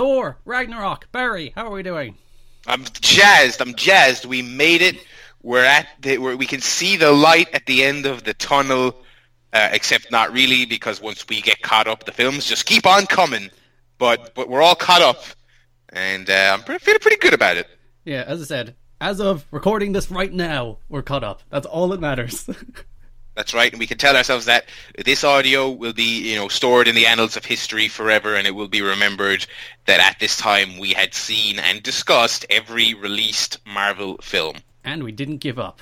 Thor, Ragnarok, Barry, how are we doing? I'm jazzed. I'm jazzed. We made it. We're at the, where we can see the light at the end of the tunnel. Uh, except not really, because once we get caught up, the films just keep on coming. But but we're all caught up, and uh, I'm pretty, feeling pretty good about it. Yeah, as I said, as of recording this right now, we're caught up. That's all that matters. That's right, and we can tell ourselves that this audio will be, you know, stored in the annals of history forever, and it will be remembered that at this time we had seen and discussed every released Marvel film. and we didn't give up.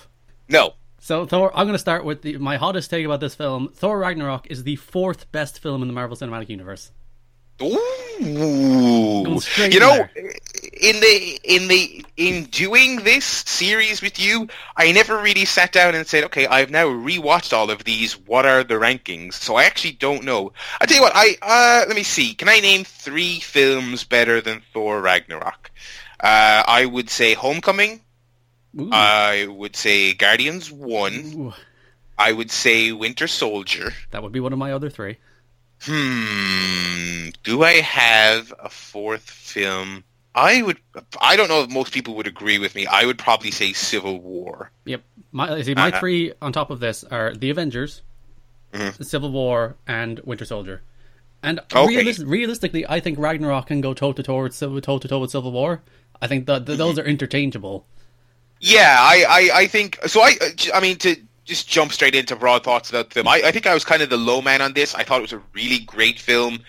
No, So Thor, I'm going to start with the, my hottest take about this film. Thor Ragnarok is the fourth best film in the Marvel Cinematic Universe. Ooh. You know, there. in the in the in doing this series with you, I never really sat down and said, "Okay, I've now rewatched all of these. What are the rankings?" So I actually don't know. I tell you what, I uh, let me see. Can I name three films better than Thor Ragnarok? Uh, I would say Homecoming. Ooh. I would say Guardians One. Ooh, I would say Winter Soldier. that would be one of my other three. Hmm. Do I have a fourth film? I would. I don't know if most people would agree with me. I would probably say Civil War. Yep. My see, my Uh-huh. three on top of this are the Avengers, Mhm. Civil War, and Winter Soldier. And Okay. realis- realistically, I think Ragnarok can go toe to toe with toe to toe with Civil War. I think that those are interchangeable. Yeah, I, I, I think so. I, I mean, to just jump straight into broad thoughts about the film. I, I think I was kind of the low man on this. I thought it was a really great film.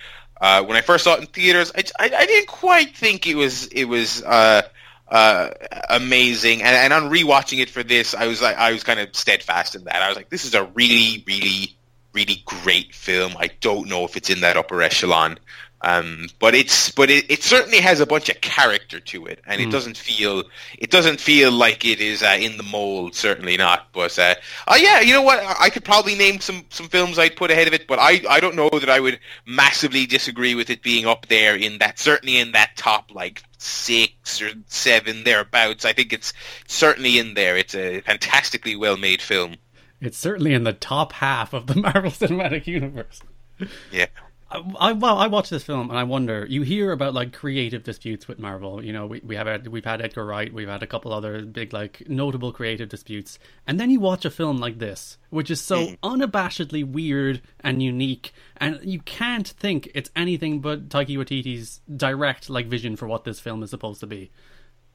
Uh, when I first saw it in theaters, I, I, I didn't quite think it was it was uh, uh, amazing. And, and on rewatching it for this, I was like, I was kind of steadfast in that. I was like, this is a really, really, really great film. I don't know if it's in that upper echelon. Um, but it's but it, it certainly has a bunch of character to it, and it doesn't feel it doesn't feel like it is uh, in the mold. Certainly not. But uh, oh yeah, you know what? I I could probably name some some films I'd put ahead of it, but I I don't know that I would massively disagree with it being up there in that certainly in that top like six or seven thereabouts. I think it's certainly in there. It's a fantastically well made film. It's certainly in the top half of the Marvel Cinematic Universe. Yeah. I, I well, I watch this film and I wonder. You hear about like creative disputes with Marvel. You know, we we have had, we've had Edgar Wright, we've had a couple other big like notable creative disputes, and then you watch a film like this, which is so mm. unabashedly weird and unique, and you can't think it's anything but Taika Waititi's direct like vision for what this film is supposed to be.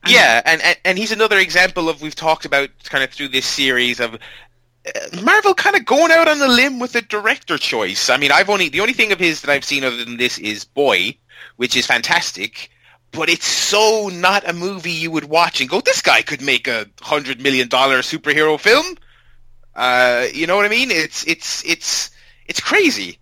Yeah, and, and and he's another example of we've talked about kind of through this series of Marvel kind of going out on a limb with a director choice. I mean, I've only the only thing of his that I've seen other than this is Boy, which is fantastic, but it's so not a movie you would watch and go, this guy could make a hundred million dollar superhero film. Uh, you know what I mean? It's it's it's it's crazy.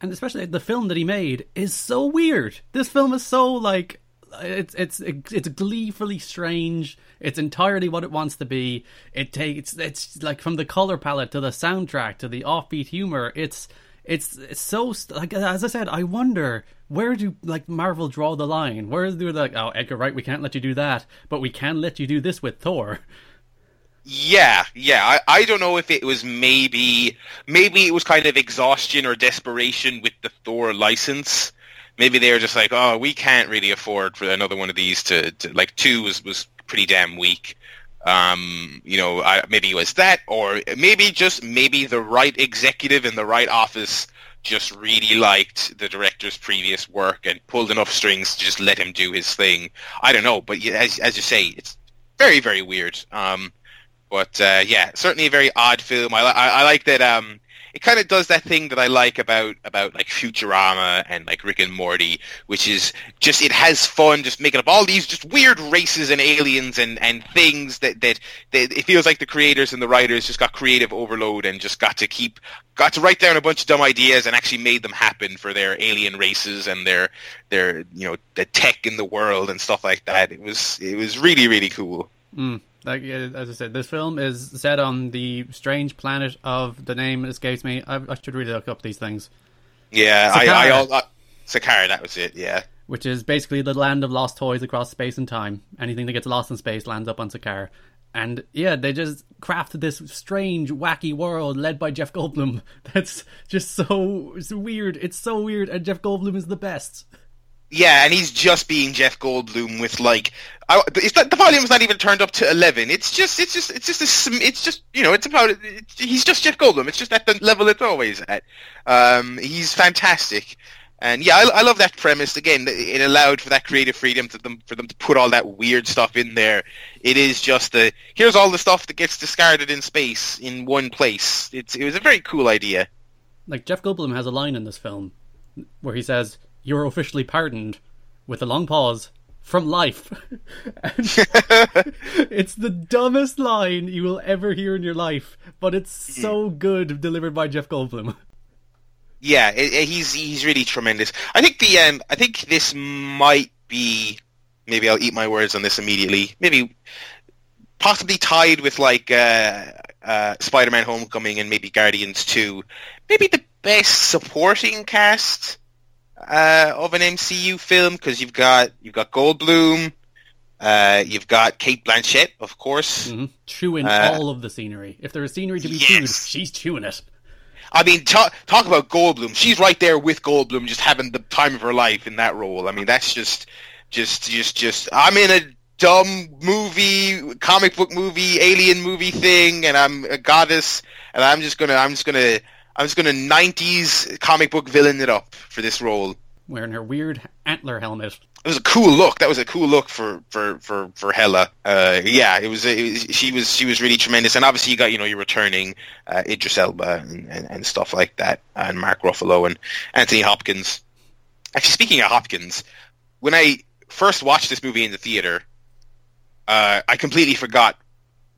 and especially the film that he made is so weird. This film is so like it's it's it's gleefully strange. It's entirely what it wants to be. It takes it's like from the color palette to the soundtrack to the offbeat humor. It's it's it's so like as I said, I wonder where do like Marvel draw the line? Where do they like oh Edgar Wright, we can't let you do that, but we can let you do this with Thor. Yeah, yeah. I, I don't know if it was maybe maybe it was kind of exhaustion or desperation with the Thor license. Maybe they were just like, oh, we can't really afford for another one of these to, to like two was was pretty damn weak. Um, you know, I, maybe it was that, or maybe just maybe the right executive in the right office just really liked the director's previous work and pulled enough strings to just let him do his thing. I don't know, but as as you say, it's very very weird. Um, but uh, yeah, certainly a very odd film. I, I, I like that. Um, it kind of does that thing that I like about about like Futurama and like Rick and Morty, which is just it has fun, just making up all these just weird races and aliens and, and things that, that that it feels like the creators and the writers just got creative overload and just got to keep got to write down a bunch of dumb ideas and actually made them happen for their alien races and their their you know the tech in the world and stuff like that. It was it was really really cool. Mm. Like as I said, this film is set on the strange planet of the name escapes me. I, I should really look up these things. Yeah, I, I, Sakara. uh, Sakara, that was it. Yeah. which is basically the land of lost toys across space and time. Anything that gets lost in space lands up on Sakaar. And yeah, they just crafted this strange, wacky world led by Jeff Goldblum. That's just so it's weird. It's so weird, and Jeff Goldblum is the best. Yeah, and he's just being Jeff Goldblum with like, I, it's not, the volume's not even turned up to eleven. It's just, it's just, it's just a, it's just, you know, it's about, it's, he's just Jeff Goldblum. It's just at the level it's always at. Um, he's fantastic, and yeah, I, I love that premise. Again, it allowed for that creative freedom to them for them to put all that weird stuff in there. It is just the here's all the stuff that gets discarded in space in one place. It's it was a very cool idea. Like Jeff Goldblum has a line in this film where he says, "You're officially pardoned," with a long pause from life. it's the dumbest line you will ever hear in your life, but it's so good delivered by Jeff Goldblum. Yeah, it, it, he's he's really tremendous. I think the um, I think this might be maybe I'll eat my words on this immediately. Maybe possibly tied with like uh, uh, Spider-Man: Homecoming and maybe Guardians 2. Maybe the best supporting cast uh, of an MCU film because you've got you've got Goldblum, uh, you've got Cate Blanchett, of course, mm-hmm. chewing Uh, all of the scenery. If there is scenery to be yes. chewed, she's chewing it. I mean, talk, talk about Goldblum. She's right there with Goldblum, just having the time of her life in that role. I mean, that's just, just, just, just. I'm in a dumb movie, comic book movie, alien movie thing, and I'm a goddess, and I'm just gonna, I'm just gonna, I'm just gonna '90s comic book villain it up for this role. Wearing her weird antler helmet. It was a cool look. That was a cool look for for for for Hela. Uh, yeah, it was, it was. She was she was really tremendous, and obviously you got you know you're returning uh, Idris Elba and, and, and stuff like that, and Mark Ruffalo and Anthony Hopkins. Actually, speaking of Hopkins, when I first watched this movie in the theater, uh, I completely forgot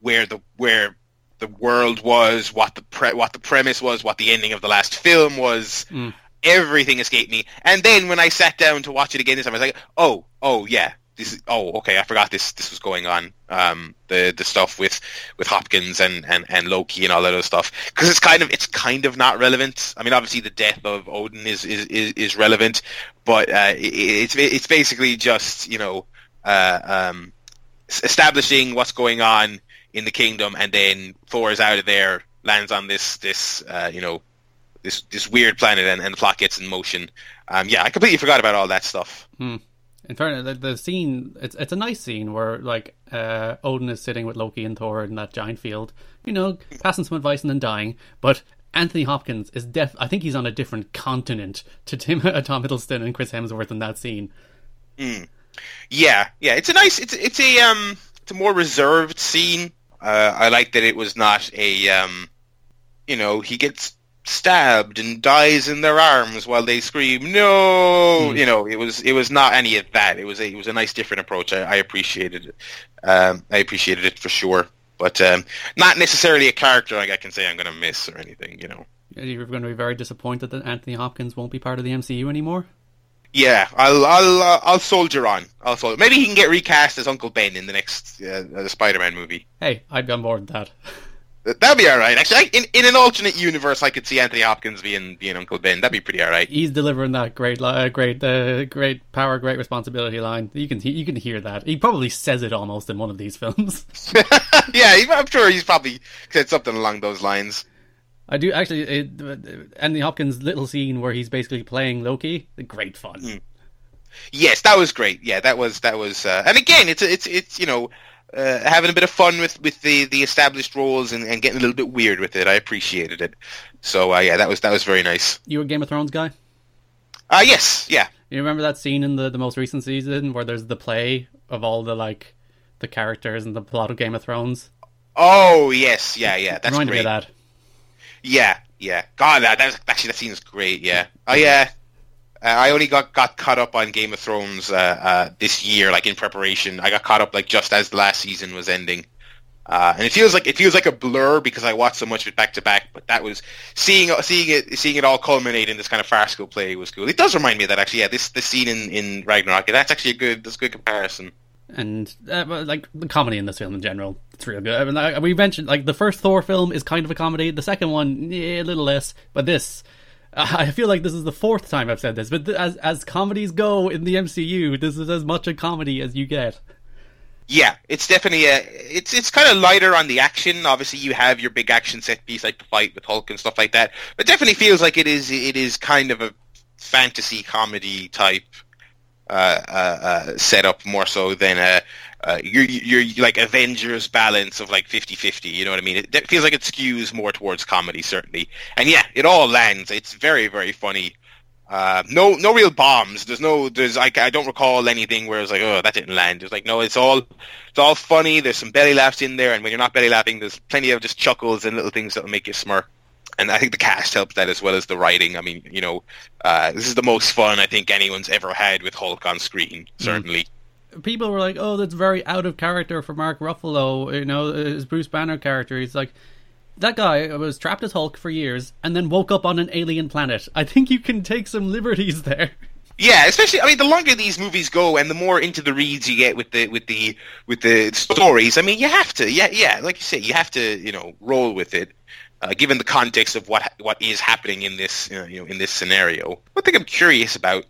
where the where the world was, what the pre- what the premise was, what the ending of the last film was. Mm. Everything escaped me. And then when I sat down to watch it again this time, I was like, "Oh, oh yeah, this is. Oh, okay, I forgot this. This was going on. Um, the the stuff with with Hopkins and and, and Loki and all that other stuff. Because it's kind of it's kind of not relevant. I mean, obviously the death of Odin is is is, is relevant, but uh, it, it's it's basically just you know uh, um, establishing what's going on in the kingdom, and then Thor is out of there, lands on this this uh, you know this this weird planet, and, and the plot gets in motion. Um, yeah, I completely forgot about all that stuff. Hmm. In fairness, the, the scene it's it's a nice scene where like uh, Odin is sitting with Loki and Thor in that giant field, you know, passing some advice and then dying. But Anthony Hopkins is def. I think he's on a different continent to Tim Tom Hiddleston and Chris Hemsworth in that scene. Yeah, yeah, it's a nice, it's it's a um, it's a more reserved scene. Uh, I like that it was not a um, you know, he gets stabbed and dies in their arms while they scream no. Hmm. You know, it was it was not any of that. It was a it was a nice different approach. I, I appreciated it. Um, I appreciated it for sure, but um, not necessarily a character I can say I'm going to miss or anything. You know. You're going to be very disappointed that Anthony Hopkins won't be part of the MCU anymore. Yeah, I'll I'll uh, I'll soldier on. I'll soldier. Maybe he can get recast as Uncle Ben in the next uh, uh, Spider-Man movie. Hey, I'd be on board with that. That- That'd be all right. Actually, I, in in an alternate universe, I could see Anthony Hopkins being being Uncle Ben. That'd be pretty all right. He's delivering that great, uh, great, uh, great power, great responsibility line. You can you can hear that. He probably says it almost in one of these films. yeah, I'm sure he's probably said something along those lines. I do actually. It, uh, Anthony Hopkins' little scene where he's basically playing Loki, great fun. Yes, that was great. Yeah, that was that was. Uh, and again, it's it's it's you know. Uh, having a bit of fun with, with the, the established roles and, and getting a little bit weird with it, I appreciated it. So uh, yeah, that was that was very nice. You a Game of Thrones guy? Uh, yes, yeah, You remember that scene in the, the most recent season where there's the play of all the like the characters and the plot of Game of Thrones? Oh yes, yeah, yeah. That's Reminded great. me of that. Yeah, yeah. God, that, that was, actually that scene is great. Yeah. Oh yeah. Uh, I only got, got caught up on Game of Thrones uh, uh, this year, like in preparation. I got caught up like just as the last season was ending, uh, and it feels like it feels like a blur because I watched so much of it back to back. But that was seeing seeing it seeing it all culminate in this kind of farcical play was cool. It does remind me of that actually. Yeah, this this scene in, in Ragnarok. That's actually a good that's a good comparison. And uh, like the comedy in this film in general, it's real good. I mean, like, we mentioned like the first Thor film is kind of a comedy. The second one, yeah, a little less, but this. I feel like this is the fourth time I've said this, but th- as as comedies go in the MCU, this is as much a comedy as you get. Yeah, it's definitely a. It's it's kind of lighter on the action. Obviously, you have your big action set piece like the fight with Hulk and stuff like that. But definitely feels like it is it is kind of a fantasy comedy type uh, uh, uh, setup more so than a uh, your your like Avengers balance of like 50-50, You know what I mean? It, it, feels like it skews more towards comedy, certainly. And yeah, it all lands. It's very very funny. Uh, no no real bombs. There's no there's like I don't recall anything where it's like oh that didn't land. It's like no, it's all it's all funny. There's some belly laughs in there, and when you're not belly laughing, there's plenty of just chuckles and little things that'll make you smirk and I think the cast helps that as well as the writing. I mean, you know, uh, this is the most fun I think anyone's ever had with Hulk on screen. Mm. Certainly. Mm. People were like, "Oh, that's very out of character for Mark Ruffalo." You know, his Bruce Banner character. He's like, that guy was trapped as Hulk for years and then woke up on an alien planet. I think you can take some liberties there. Yeah, especially I mean, the longer these movies go, and the more into the reads you get with the with the with the stories. I mean, you have to, yeah, yeah, like you say, you have to, you know, roll with it uh, given the context of what what is happening in this uh, you know in this scenario. One thing I'm curious about,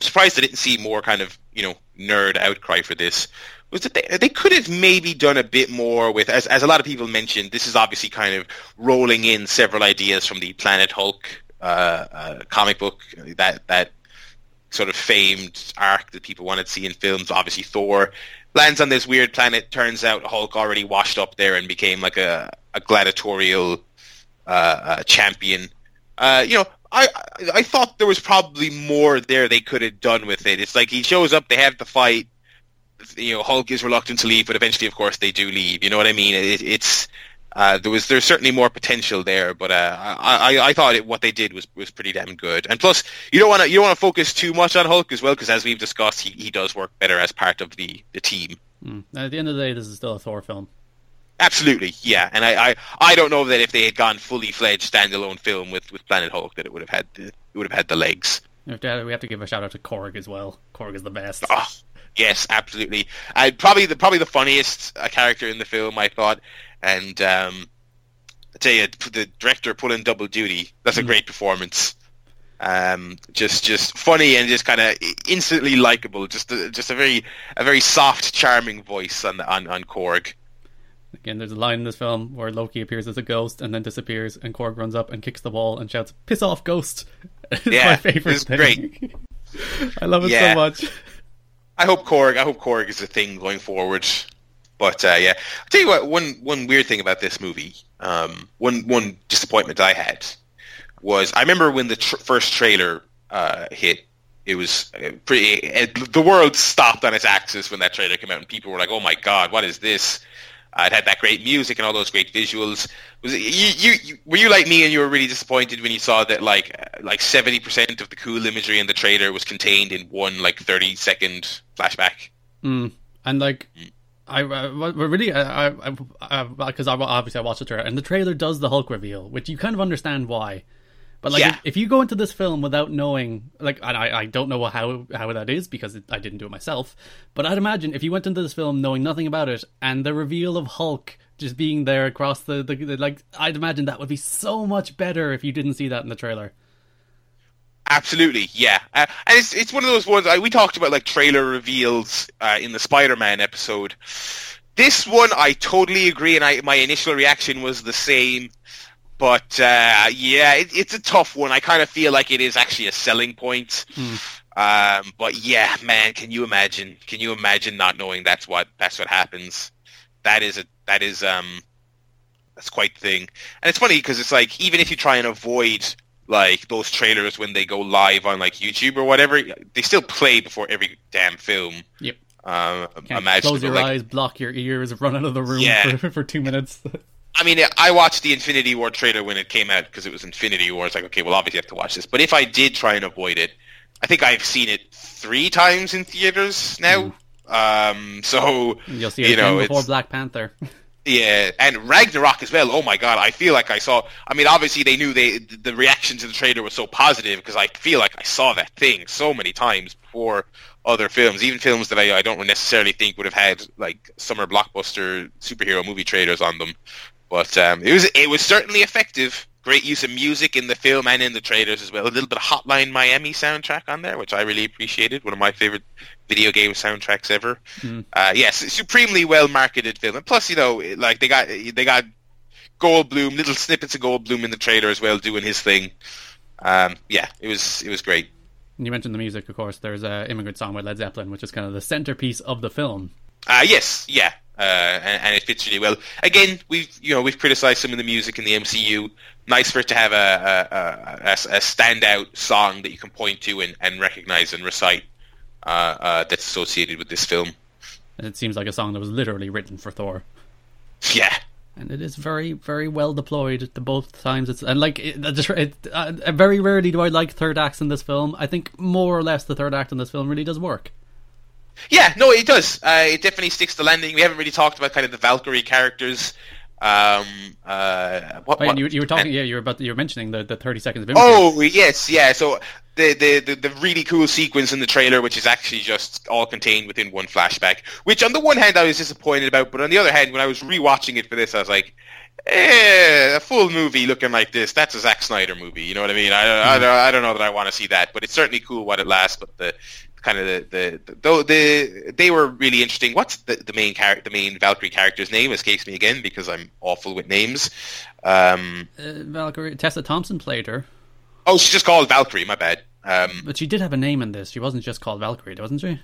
surprised I didn't see more kind of you know nerd outcry for this, was that they they could have maybe done a bit more with as as a lot of people mentioned. This is obviously kind of rolling in several ideas from the Planet Hulk uh, uh comic book that that sort of famed arc that people wanted to see in films. Obviously, Thor lands on this weird planet. Turns out Hulk already washed up there and became like a, a gladiatorial uh, champion. Uh, you know, I I thought there was probably more there they could have done with it. It's like he shows up, they have the fight. You know, Hulk is reluctant to leave, but eventually, of course, they do leave. You know what I mean? It, it's uh, there was there's certainly more potential there, but uh, I, I I thought it, what they did was, was pretty damn good. And plus, you don't want to you don't want to focus too much on Hulk as well, because as we've discussed, he, he does work better as part of the the team. Mm. At the end of the day, this is still a Thor film. Absolutely, yeah. And I, I, I don't know that if they had gone fully fledged standalone film with, with Planet Hulk, that it would have had the, it would have had the legs. We have to give a shout out to Korg as well. Korg is the best. Oh, yes, absolutely. And probably the probably the funniest uh, character in the film, I thought. And um, I tell you, the director pulling double duty. That's a mm. great performance. Um, just just funny and just kind of instantly likable. Just a, just a very a very soft, charming voice on on on Korg. Again, there's a line in this film where Loki appears as a ghost and then disappears, and Korg runs up and kicks the wall and shouts, "Piss off, ghost!" it's yeah, my favorite it's thing. Great. I love it yeah. so much. I hope Korg. I hope Korg is a thing going forward. But uh, yeah, I'll tell you what. One one weird thing about this movie, um, one one disappointment I had was I remember when the tr- first trailer uh, hit. It was uh, pretty. It, the world stopped on its axis when that trailer came out, and people were like, "Oh my god, what is this?" Uh, it had that great music and all those great visuals. Was it, you, you, you, were you like me and you were really disappointed when you saw that like like seventy percent of the cool imagery in the trailer was contained in one like thirty second flashback? Mm. And like. Mm. I, I really I because I, I, I, obviously I watched the trailer and the trailer does the Hulk reveal, which you kind of understand why. But like, yeah. if, if, you go into this film without knowing, like, and I, I don't know how how that is because it, I didn't do it myself. But I'd imagine if you went into this film knowing nothing about it, and the reveal of Hulk just being there across the, the, the like, I'd imagine that would be so much better if you didn't see that in the trailer. Absolutely, yeah, uh, and it's it's one of those ones. I, we talked about like trailer reveals uh, in the Spider-Man episode. This one, I totally agree, and I my initial reaction was the same. But uh, yeah, it, it's a tough one. I kind of feel like it is actually a selling point. Mm. Um, but yeah, man, can you imagine? Can you imagine not knowing that's what that's what happens? That is a that is um that's quite the thing. And it's funny because it's like even if you try and avoid like those trailers when they go live on like YouTube or whatever, they still play before every damn film. Yep. Um, imagine close your like, eyes, block your ears, run out of the room yeah. for, for two minutes. I mean, I watched the Infinity War trailer when it came out because it was Infinity War. It's like, okay, well, obviously I have to watch this. But if I did try and avoid it, I think I've seen it three times in theaters now. Mm. Um, so you'll see it you know, before Black Panther. yeah, and Ragnarok as well. Oh my god, I feel like I saw. I mean, obviously they knew they the reaction to the trailer was so positive because I feel like I saw that thing so many times before other films, even films that I, I don't necessarily think would have had like summer blockbuster superhero movie trailers on them. But um, it was it was certainly effective. Great use of music in the film and in the trailers as well. A little bit of Hotline Miami soundtrack on there, which I really appreciated. One of my favorite video game soundtracks ever. Mm. Uh, yes, supremely well marketed film. And plus, you know, like they got they got Goldblum, little snippets of Goldblum in the trailer as well, doing his thing. Um, yeah, it was it was great. And you mentioned the music, of course. There's a immigrant song by Led Zeppelin, which is kind of the centerpiece of the film. Uh, yes, yeah, uh, and, and it fits really well. Again, we've you know we've criticized some of the music in the MCU. Nice for it to have a a, a, a a standout song that you can point to and, and recognize and recite uh, uh, that's associated with this film. And it seems like a song that was literally written for Thor. Yeah, and it is very very well deployed the both times it's and like it, it, it, uh, very rarely do i like third acts in this film i think more or less the third act in this film really does work yeah no it does uh, it definitely sticks to landing we haven't really talked about kind of the valkyrie characters um uh what, oh, what you, you were talking yeah you were about you were mentioning the, the 30 seconds of imagery. oh yes yeah so the, the, the, the really cool sequence in the trailer, which is actually just all contained within one flashback. Which, on the one hand, I was disappointed about, but on the other hand, when I was rewatching it for this, I was like, eh, a full movie looking like this, that's a Zack Snyder movie. You know what I mean? I. I, don't, I don't know that I want to see that, but it's certainly cool while it lasts. But the kind of the the, the, the they were really interesting. What's the, the main character, the main Valkyrie character's name? Escapes me again because I'm awful with names. Um, uh, Valkyrie Tessa Thompson played her. Oh, she's just called Valkyrie. My bad. Um, but she did have a name in this. She wasn't just called Valkyrie, wasn't she?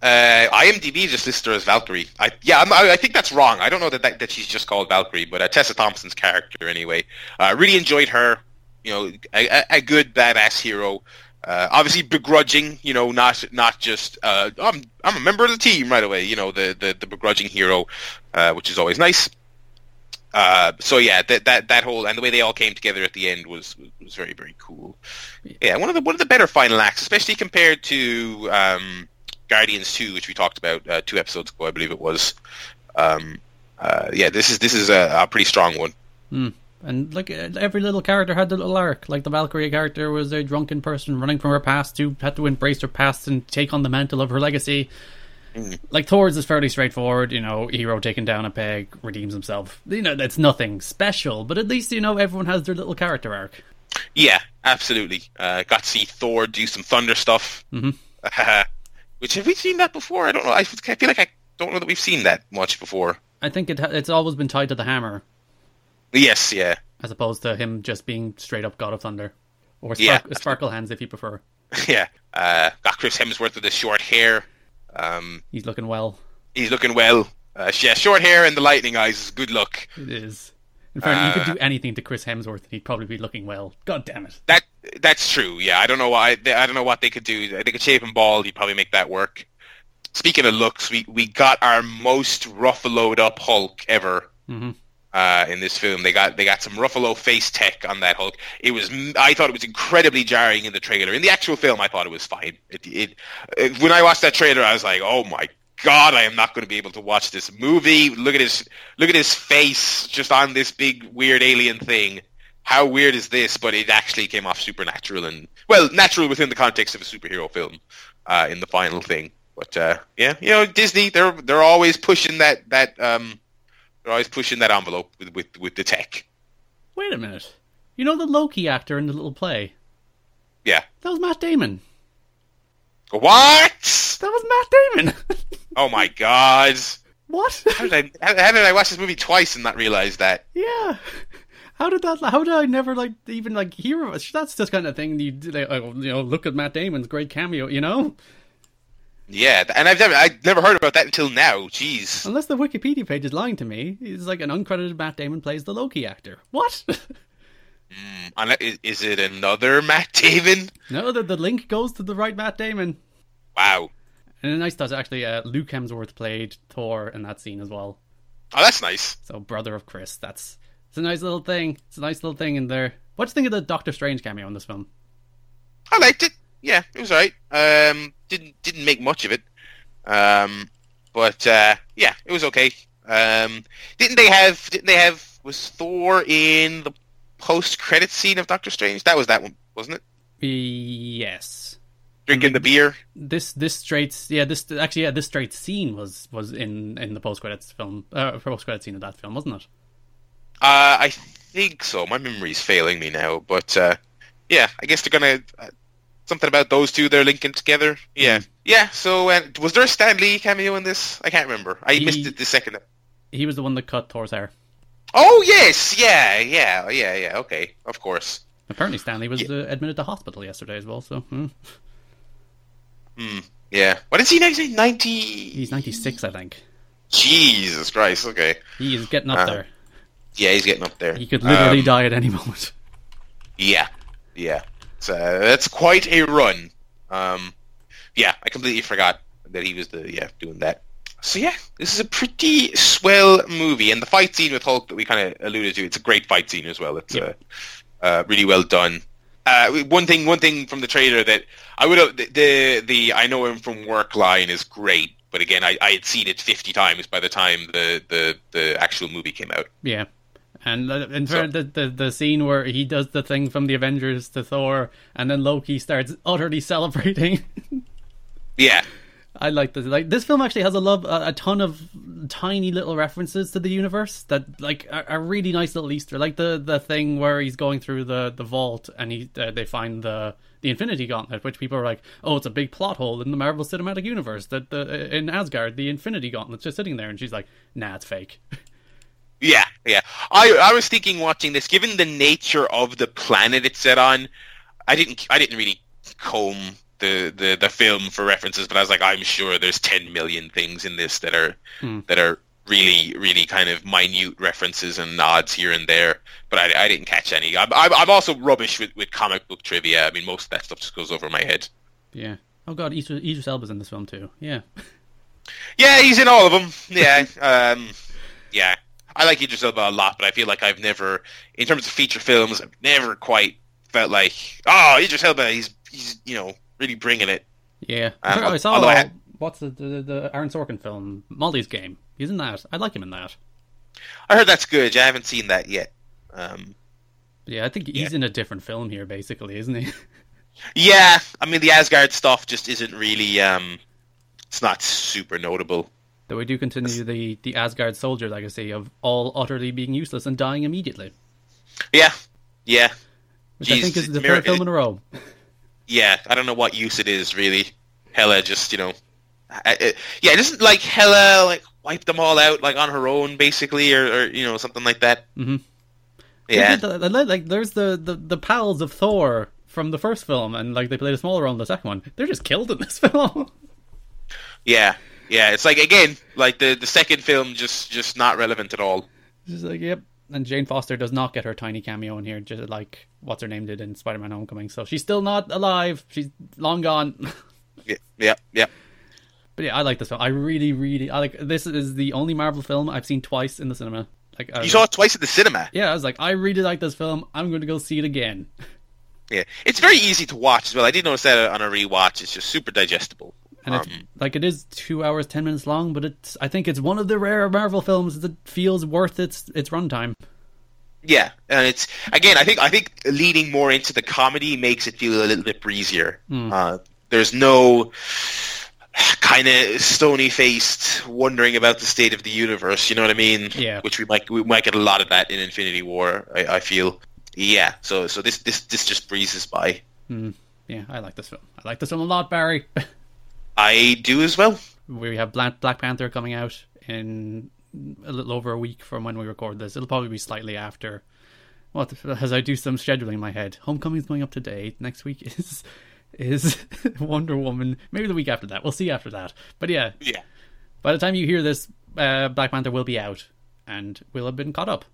Uh, IMDb just lists her as Valkyrie. I, yeah, I'm, i think that's wrong. I don't know that, that, that she's just called Valkyrie, but uh, Tessa Thompson's character anyway. Uh, really enjoyed her. You know, a, a good badass hero. Uh, obviously begrudging. You know, not not just uh, I'm I'm a member of the team right away. You know, the the, the begrudging hero, uh, which is always nice. Uh, so yeah, that that that whole and the way they all came together at the end was was very very cool. Yeah, one of the one of the better final acts, especially compared to um, Guardians Two, which we talked about uh, two episodes ago, I believe it was. Um, uh, yeah, this is this is a, a pretty strong one. Mm. And like every little character had a little arc. Like the Valkyrie character was a drunken person running from her past who had to embrace her past and take on the mantle of her legacy. Mm. Like Thor's is fairly straightforward, you know, hero taken down a peg, redeems himself. You know, that's nothing special, but at least you know everyone has their little character arc. Yeah, absolutely. Uh, got to see Thor do some thunder stuff. Mm-hmm. which have we seen that before? I don't know. I feel like I don't know that we've seen that much before. I think it it's always been tied to the hammer. Yes, yeah. As opposed to him just being straight up God of Thunder, or spark- yeah. Sparkle Hands if you prefer. Yeah, uh, got Chris Hemsworth with his short hair. Um, he's looking well. He's looking well. Uh, yeah, short hair and the lightning eyes. Good luck. It is. In fact, uh, you could do uh, anything to Chris Hemsworth, and he'd probably be looking well. God damn it. That that's true. Yeah, I don't know why. I don't know what they could do. They could shave him bald. He'd probably make that work. Speaking of looks, we we got our most ruffaloed up Hulk ever. Mm-hmm. Uh, in this film. They got they got some Ruffalo face tech on that Hulk. It was I thought it was incredibly jarring in the trailer. In the actual film, I thought it was fine. It, it, it, when I watched that trailer, I was like, oh my god, I am not going to be able to watch this movie. Look at his look at his face just on this big weird alien thing. How weird is this? But it actually came off supernatural and well, natural within the context of a superhero film. Uh, in the final thing, but uh, yeah, you know, Disney they're they're always pushing that that um, they're always pushing that envelope with, with, with the tech. Wait a minute. You know the Loki actor in the little play? Yeah. That was Matt Damon. What? That was Matt Damon. oh my god. What? How did, I, how, how did I watch this movie twice and not realize that? Yeah. How did that? How did I never like even like hear of it? That's just kind of thing you like, oh, you know. Look at Matt Damon's great cameo. You know. Yeah, and I've never, I never heard about that until now. Jeez. Unless the Wikipedia page is lying to me, it's like an uncredited Matt Damon plays the Loki actor. What? mm, is it another Matt Damon? No, the, the link goes to the right Matt Damon. Wow. And a nice touch, actually, uh, Luke Hemsworth played Thor in that scene as well. Oh, that's nice. So, brother of Chris. That's it's a nice little thing. It's a nice little thing in there. What do you think of the Doctor Strange cameo in this film? I liked it yeah, it was alright. Um, didn't didn't make much of it, um, but uh, yeah, it was okay. Um, didn't they have? Didn't they have? Was Thor in the post credit scene of Doctor Strange? That was that one, wasn't it? Yes. Drinking the beer. This this straight yeah this actually yeah this straight scene was was in in the post credits film uh, post credit scene of that film wasn't it? Uh, I think so. My memory's failing me now, but uh, yeah, I guess they're gonna. Something about those two they're linking together. Yeah, mm. yeah. So uh, was there a Stan Lee cameo in this? I can't remember. I he, missed it the second. He was the one that cut Thor's hair. Oh yes, yeah, yeah, yeah, yeah. Okay, of course. Apparently, Stan Lee was yeah. uh, admitted to hospital yesterday as well. So. Hmm. Hmm. Yeah. What is he now? Is he ninety? He's 96, I think. Jesus Christ. Okay. He is getting up Uh, there. Yeah, he's getting up there. He could literally Um, die at any moment. Yeah, yeah. So that's quite a run. Um, yeah, I completely forgot that he was the yeah doing that. So yeah, this is a pretty swell movie, and the fight scene with Hulk that we kind of alluded to, it's a great fight scene as well. It's Yep. uh, uh, really well done. Uh, one thing, one thing from the trailer that I would the, the, the I know him from work line is great, but again, I, I had seen it fifty times by the time the the, the actual movie came out. Yeah. And in So- fact, the, the the scene where he does the thing from the Avengers to Thor, and then Loki starts utterly celebrating. Yeah, I like this. Like this film actually has a love a, a ton of tiny little references to the universe that like are, are really nice little Easter. Like the the thing where he's going through the the vault and he uh, they find the the Infinity Gauntlet, which people are like, oh, it's a big plot hole in the Marvel Cinematic Universe that the in Asgard the Infinity Gauntlet's just sitting there, and she's like, nah, it's fake. Yeah, yeah. I I was thinking watching this, given the nature of the planet it's set on, I didn't I didn't really comb the, the, the film for references, but I was like, I'm sure there's ten million things in this that are Hmm. that are really really kind of minute references and nods here and there. But I, I didn't catch any. I'm, I'm I'm also rubbish with, with comic book trivia. I mean, most of that stuff just goes over my head. Yeah. Oh god, Idris, Idris Elba's in this film too. Yeah. Yeah, he's in all of them. Yeah, um, yeah. I like Idris Elba a lot, but I feel like I've never, in terms of feature films, I've never quite felt like, oh, Idris Elba, he's he's you know really bringing it. Yeah. Um, I saw I had- what's the, the the Aaron Sorkin film, Molly's Game. He's in that. I like him in that. I heard that's good. I haven't seen that yet. Um, Yeah, I think he's Yeah. in a different film here, basically, isn't he? yeah, I mean the Asgard stuff just isn't really. Um, it's not super notable. Though we do continue the, the Asgard soldier legacy of all utterly being useless and dying immediately, Yeah, yeah, which I think is the third film in a row. yeah. I don't know what use it is really. Hela just you know, I, I, yeah, doesn't like Hela like wipe them all out like on her own basically, or, or you know something like that. Mm-hmm. Yeah, Like, the- the- like there's the, the the pals of Thor from the first film, and like they played a smaller role in the second one. They're just killed in this film. yeah, yeah. It's like again, like the the second film just just not relevant at all. just like yep. And Jane Foster does not get her tiny cameo in here, just like what's her name did in Spider-Man: Homecoming. So she's still not alive. She's long gone. Yeah, yeah, yeah. But yeah, I like this film. I really, really, I like. This is the only Marvel film I've seen twice in the cinema. Like, I, You saw it twice at the cinema. yeah, I was like, I really like this film. I'm going to go see it again. Yeah, it's very easy to watch as well. I did notice that on a rewatch. It's just super digestible. And it's Um, like it is two hours ten minutes long, but it's I think it's one of the rare Marvel films that feels worth its its runtime. Yeah, and it's again. I think I think leading more into the comedy makes it feel a little bit breezier. Hmm. Uh, there's no kind of stony faced wondering about the state of the universe. You know what I mean? Yeah. Which we might we might get a lot of that in Infinity War. I, I feel. Yeah. So so this this this just breezes by. Yeah, I like this film. I like this film a lot, Barry. I do as well. we have Black Panther coming out in a little over a week from when we record this. It'll probably be slightly after. What as I do some scheduling in my head. Homecoming's going up today. Next week is is Wonder Woman. Maybe the week after that. We'll see after that. But yeah, Yeah. by the time you hear this, uh, Black Panther will be out and we'll have been caught up.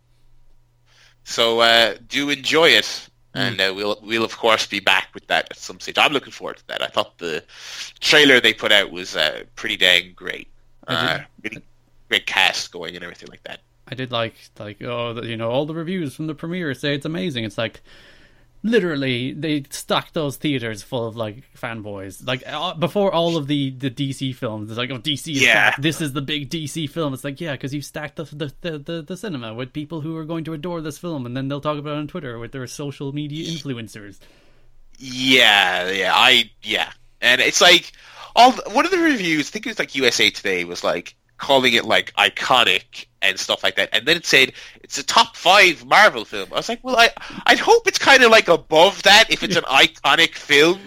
So uh, do enjoy it. And uh, we'll we'll of course be back with that at some stage. I'm looking forward to that. I thought the trailer they put out was uh, pretty dang great. Uh, really great cast going and everything like that. I did like like oh the, you know all the reviews from the premiere say it's amazing. It's like literally they stacked those theaters full of like fanboys. Like uh, before all of the the DC films, it's like oh DC is Yeah. back. This is the big DC film. It's like yeah, because you stacked the the, the the the cinema with people who are going to adore this film, and then they'll talk about it on Twitter with their social media influencers. Yeah, yeah, I yeah, and it's like all one of the reviews. I think it was like USA Today was like calling it like iconic and stuff like that, and then it said it's a top five Marvel film. I was like, well, I I'd hope it's kind of like above that if it's an iconic film.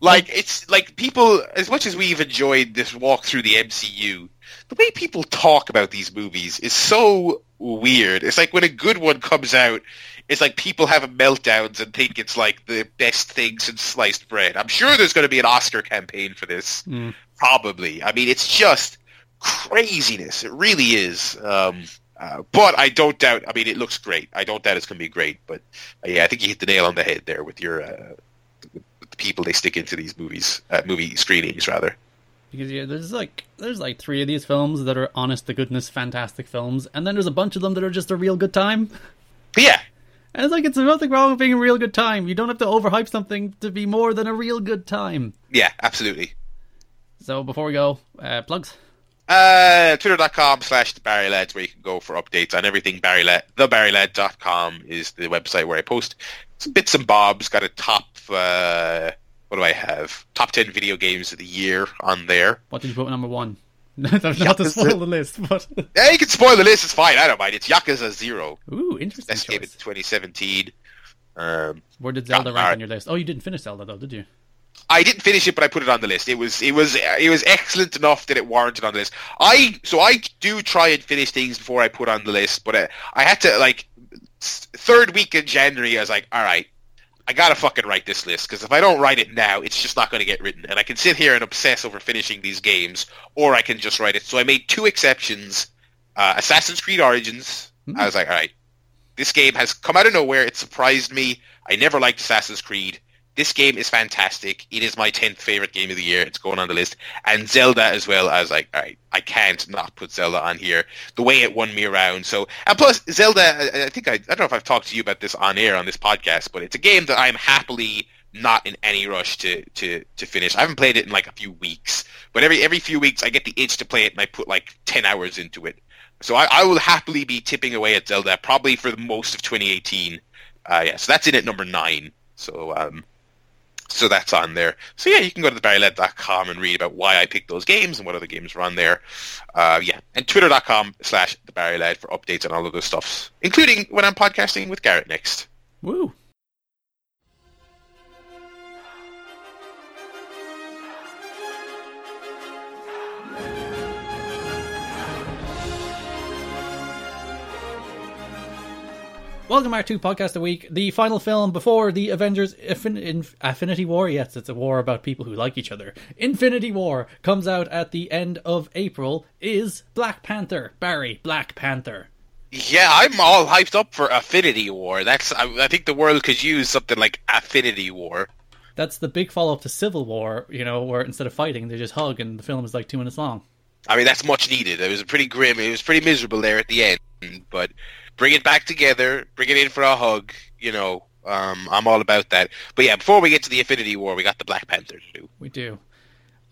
Like it's like people, as much as we've enjoyed this walk through the MCU, the way people talk about these movies is so weird. It's like when a good one comes out, it's like people have meltdowns and think it's like the best thing since sliced bread. I'm sure there's going to be an Oscar campaign for this. Mm. Probably. I mean, it's just craziness. It really is. Um, uh, but I don't doubt. I mean, it looks great. I don't doubt it's going to be great. But uh, yeah, I think you hit the nail on the head there with your uh, with the people they stick into these movies, uh, movie screenings rather. Because yeah, there's like there's like three of these films that are honest to goodness fantastic films, and then there's a bunch of them that are just a real good time. Yeah, And it's like it's nothing wrong with being a real good time. You don't have to overhype something to be more than a real good time. yeah, absolutely. So before we go, uh, plugs. Uh, Twitter.com slash the Barry Lads where you can go for updates on everything Barry Led. TheBarryLed.com is the website where I post some bits and bobs. Got a top, uh, what do I have? Top 10 video games of the year on there. What did you put number one? Not to spoil the list, but Yeah, you can spoil the list. It's fine. I don't mind. It's Yakuza Zero. ooh, interesting Best game in 2017. Um, Where did Zelda rank on your list? Oh, you didn't finish Zelda though, did you? I didn't finish it, but I put it on the list. It was it was it was excellent enough that it warranted on the list. I so I do try and finish things before I put on the list, but I, I had to like third week in January. I was like, all right, I gotta fucking write this list because if I don't write it now, it's just not going to get written. And I can sit here and obsess over finishing these games, or I can just write it. So I made two exceptions: uh, Assassin's Creed Origins. I was like, all right, this game has come out of nowhere. It surprised me. I never liked Assassin's Creed. This game is fantastic. It is my 10th favorite game of the year. It's going on the list. And Zelda as well. As I was like, all right, I can't not put Zelda on here. The way it won me around. So, and plus Zelda, I, I think I, I don't know if I've talked to you about this on air on this podcast, but it's a game that I'm happily not in any rush to, to, to finish. I haven't played it in like a few weeks, but every, every few weeks I get the itch to play it and I put like 10 hours into it. So I, I will happily be tipping away at Zelda probably for the most of 2018. Uh, yeah, so that's in at number nine. So um, so that's on there. So yeah, you can go to thebarryled.com and read about why I picked those games and what other games are on there. Uh, yeah, and twitter.com slash thebarryled for updates on all of those stuffs, including when I'm podcasting with Garrett next. Woo! Welcome our two podcast a week. The final film before the Avengers Affin- Inf- Affinity War. Yes, it's a war about people who like each other. Infinity War comes out at the end of April. Is Black Panther Barry Black Panther? Yeah, I'm all hyped up for Affinity War. That's I, I think the world could use something like Affinity War. That's the big follow up to Civil War. You know, where instead of fighting, they just hug, and the film is like two minutes long. I mean, that's much needed. It was pretty grim. It was pretty miserable there at the end, but bring it back together, bring it in for a hug. You know, um, I'm all about that. But yeah, before we get to the Infinity War, we got the Black Panther to do. We do.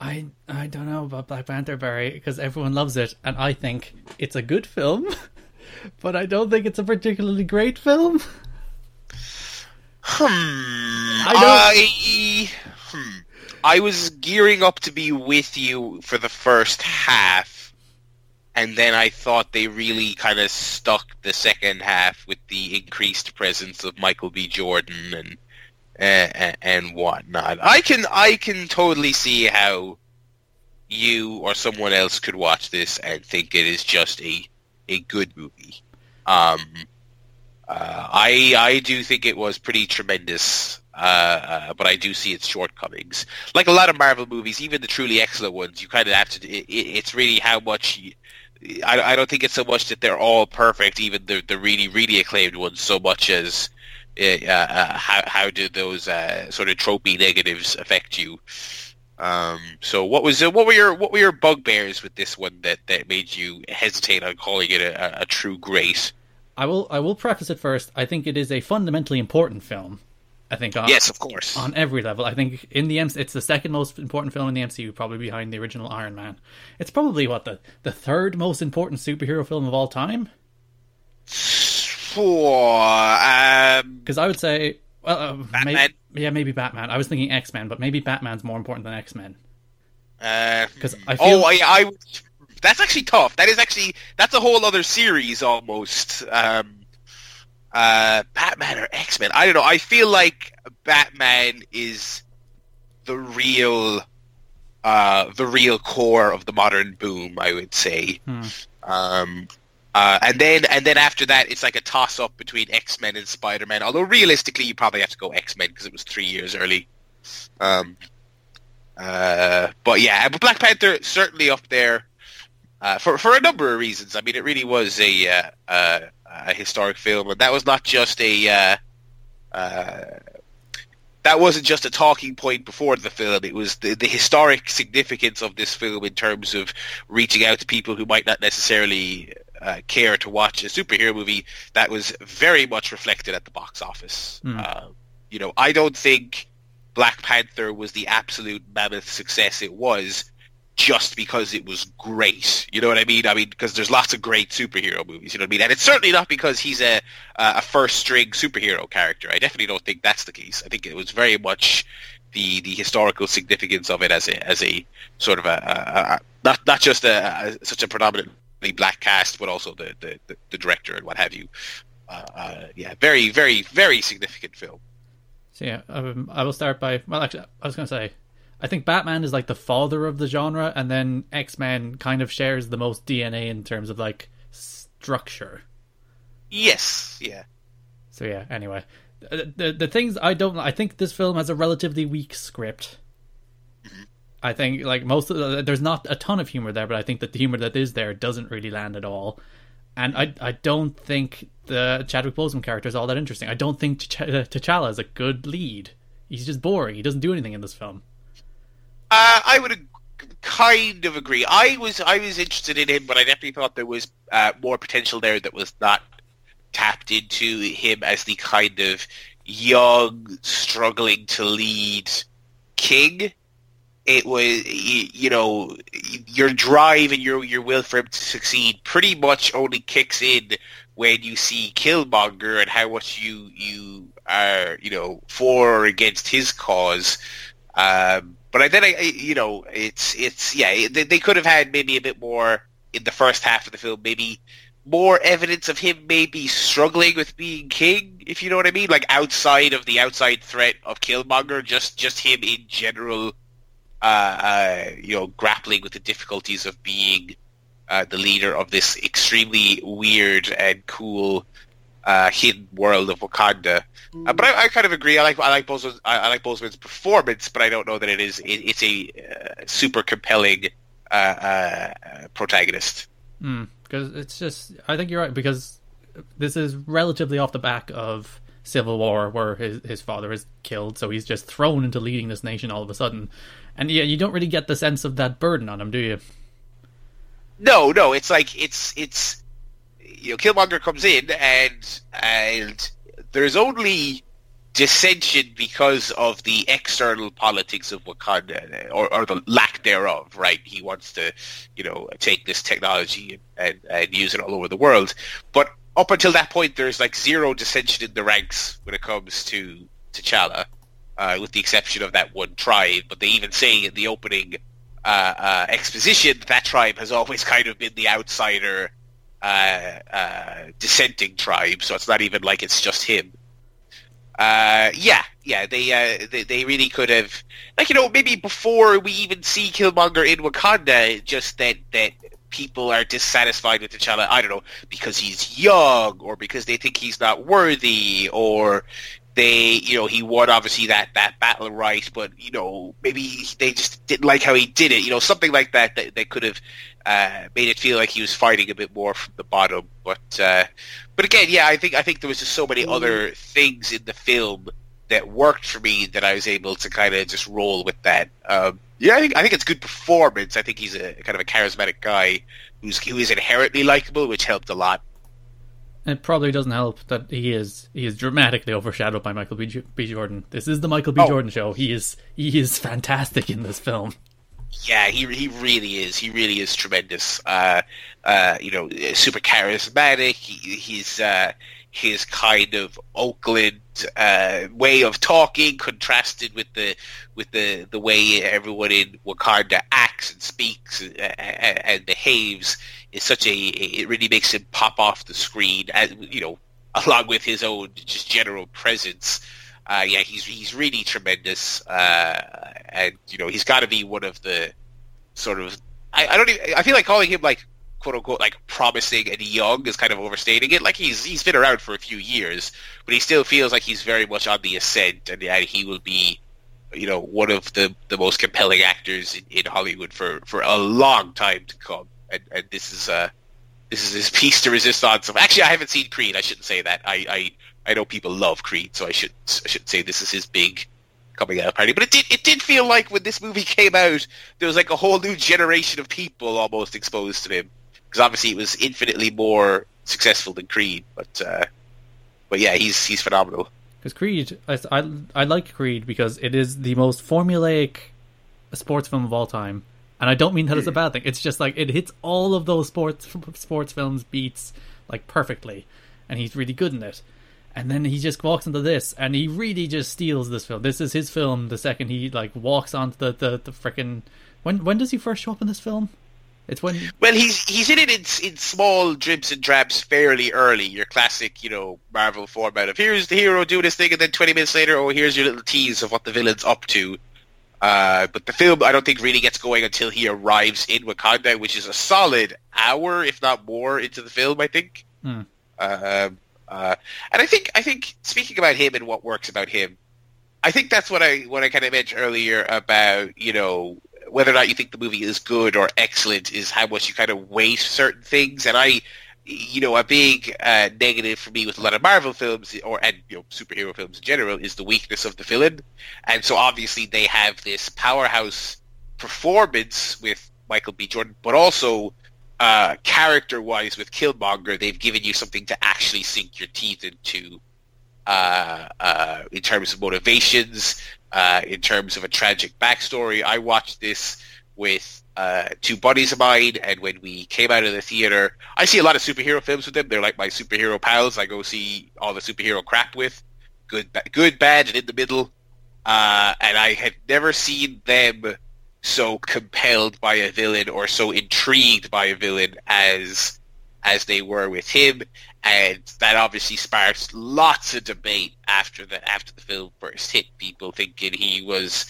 I I don't know about Black Panther, Barry, because everyone loves it, and I think it's a good film, but I don't think it's a particularly great film. Hmm. I don't- I, hmm. I was gearing up to be with you for the first half, and then I thought they really kind of stuck the second half with the increased presence of Michael B. Jordan and and, and whatnot. I can I can totally see how you or someone else could watch this and think it is just a a good movie. Um, uh, I I do think it was pretty tremendous, uh, uh, but I do see its shortcomings. Like a lot of Marvel movies, even the truly excellent ones, you kind of have to. It, it's really how much. I I don't think it's so much that they're all perfect, even the the really really acclaimed ones, so much as. Uh, uh, how how do those uh, sort of tropey negatives affect you? Um, so what was what were your what were your bugbears with this one that, that made you hesitate on calling it a, a, a true grace? I will I will preface it first. I think it is a fundamentally important film. I think on, Yes, of course. on every level. I think in the MC, it's the second most important film in the MCU, probably behind the original Iron Man. It's probably what the the third most important superhero film of all time. For um, Because I would say, well, uh, Batman? Maybe, yeah, maybe Batman. I was thinking X Men, but maybe Batman's more important than X Men. uh, 'Cause I feel- oh, I, I that's actually tough. That is actually that's a whole other series almost. Um, uh, Batman or X Men? I don't know. I feel like Batman is the real, uh, the real core of the modern boom. I would say. Hmm. Um, Uh, and then and then after that, it's like a toss up between X Men and Spider Man. Although realistically, you probably have to go X Men because it was three years early. Um, uh, but yeah, but Black Panther certainly up there uh, for for a number of reasons. I mean, it really was a uh, uh, a historic film, and that was not just a uh, uh, that wasn't just a talking point before the film. It was the, the historic significance of this film in terms of reaching out to people who might not necessarily uh, care to watch a superhero movie. That was very much reflected at the box office. Mm. Uh, you know, I don't think Black Panther was the absolute mammoth success it was just because it was great. You know what I mean? I mean, because there's lots of great superhero movies. You know what I mean? And it's certainly not because he's a a first string superhero character. I definitely don't think that's the case. I think it was very much the the historical significance of it as a as a sort of a, a, a not not just a, a, such a predominantly black cast, but also the the, the, the director and what have you. Uh, uh, yeah, very very very significant film. So yeah, um, I will start by well, actually, I was going to say I think Batman is like the father of the genre, and then X Men kind of shares the most DNA in terms of like structure. Yes, yeah. So yeah. Anyway, the the, the things I don't. I think this film has a relatively weak script. Mm-hmm. I think like most of the, there's not a ton of humor there, but I think that the humor that is there doesn't really land at all. And I I don't think the Chadwick Boseman character is all that interesting. I don't think uh, T'Challa is a good lead. He's just boring. He doesn't do anything in this film. Uh, I would kind of agree. I was I was interested in him, but I definitely thought there was uh, more potential there that was not tapped into him as the kind of young, struggling to lead king. It was, you know, your drive and your your will for him to succeed pretty much only kicks in when you see Killmonger and how much you you are, you know, for or against his cause. Um, but then I, you know, it's it's yeah, they, they could have had maybe a bit more in the first half of the film, maybe more evidence of him maybe struggling with being king, if you know what I mean, like outside of the outside threat of Killmonger, just just him in general, uh, uh, you know, grappling with the difficulties of being uh, the leader of this extremely weird and cool uh, hidden world of Wakanda. Uh, but I, I, kind of agree. I like I like Boseman's, I, I like performance, but I don't know that it is. It, it's a uh, super compelling uh, uh, protagonist. Because mm, it's just, I think you're right. Because this is relatively off the back of Civil War, where his his father is killed, so he's just thrown into leading this nation all of a sudden, and yeah, you don't really get the sense of that burden on him, do you? No, no. It's like it's it's you know, Killmonger comes in and and there's only dissension because of the external politics of Wakanda, or, or the lack thereof, right? He wants to, you know, take this technology and, and, use it all over the world. But up until that point, there's like zero dissension in the ranks when it comes to T'Challa, uh, with the exception of that one tribe. But they even say in the opening uh, uh, exposition that tribe has always kind of been the outsider uh, uh, dissenting tribe, so it's not even like it's just him. Uh, yeah, yeah, they, uh, they they really could have, like you know, maybe before we even see Killmonger in Wakanda, just that that people are dissatisfied with T'Challa. I don't know because he's young, or because they think he's not worthy, or they, you know, he won obviously that, that battle right, but you know, maybe they just didn't like how he did it. You know, something like that that, that could have uh, made it feel like he was fighting a bit more from the bottom. But uh, but again, yeah, I think I think there was just so many other things in the film that worked for me that I was able to kind of just roll with that. Um, yeah, I think I think it's good performance. I think he's a kind of a charismatic guy who's who is inherently likable, which helped a lot. It probably doesn't help that he is he is dramatically overshadowed by Michael B. B. Jordan. This is the Michael B. Oh. Jordan show. He is he is fantastic in this film. Yeah, he he really is. He really is tremendous. Uh, uh, you know, super charismatic. He, he's uh, his kind of Oakland uh, way of talking contrasted with the with the the way everyone in Wakanda acts and speaks and, and behaves is such a it really makes him pop off the screen as you know along with his own just general presence uh, yeah, he's he's really tremendous, uh, and you know he's got to be one of the sort of I, I don't even I feel like calling him like quote unquote like promising and young is kind of overstating it. Like he's he's been around for a few years, but he still feels like he's very much on the ascent, and, and he will be, you know, one of the, the most compelling actors in, in Hollywood for, for a long time to come. And, and this is uh this is his piece de resistance. Actually, I haven't seen Creed. I shouldn't say that. I I, I know people love Creed, so I should I should say this is his big coming out party. But it did it did feel like when this movie came out, there was like a whole new generation of people almost exposed to him because obviously it was infinitely more successful than Creed. But uh, but yeah, he's he's phenomenal. Because Creed, I, I I like Creed because it is the most formulaic sports film of all time, and I don't mean that as a bad thing. It's just like it hits all of those sports sports films beats like perfectly, and he's really good in it. And then he just walks into this, and he really just steals this film. This is his film. The second he like walks onto the the, the freaking when when does he first show up in this film? It's when well he's he's in it in, in small drips and drabs fairly early. Your classic, you know, Marvel format of here's the hero doing this thing, and then twenty minutes later, oh here's your little tease of what the villain's up to. Uh, but the film, I don't think, really gets going until he arrives in Wakanda, which is a solid hour, if not more, into the film. I think. Hmm. Uh, uh, and I think I think speaking about him and what works about him, I think that's what I what I kind of mentioned earlier about you know whether or not you think the movie is good or excellent is how much you kind of weigh certain things. And I, you know, a big uh, negative for me with a lot of Marvel films or and you know superhero films in general is the weakness of the villain. And so obviously they have this powerhouse performance with Michael B. Jordan, but also uh, character-wise with Killmonger, they've given you something to actually sink your teeth into. Uh, uh, in terms of motivations, uh, in terms of a tragic backstory. I watched this with uh, two buddies of mine, and when we came out of the theater, I see a lot of superhero films with them. They're like my superhero pals. I go see all the superhero crap with, good, ba- good, bad, and in the middle. Uh, and I had never seen them so compelled by a villain or so intrigued by a villain as as they were with him and that obviously sparked lots of debate after the after the film first hit. People thinking he was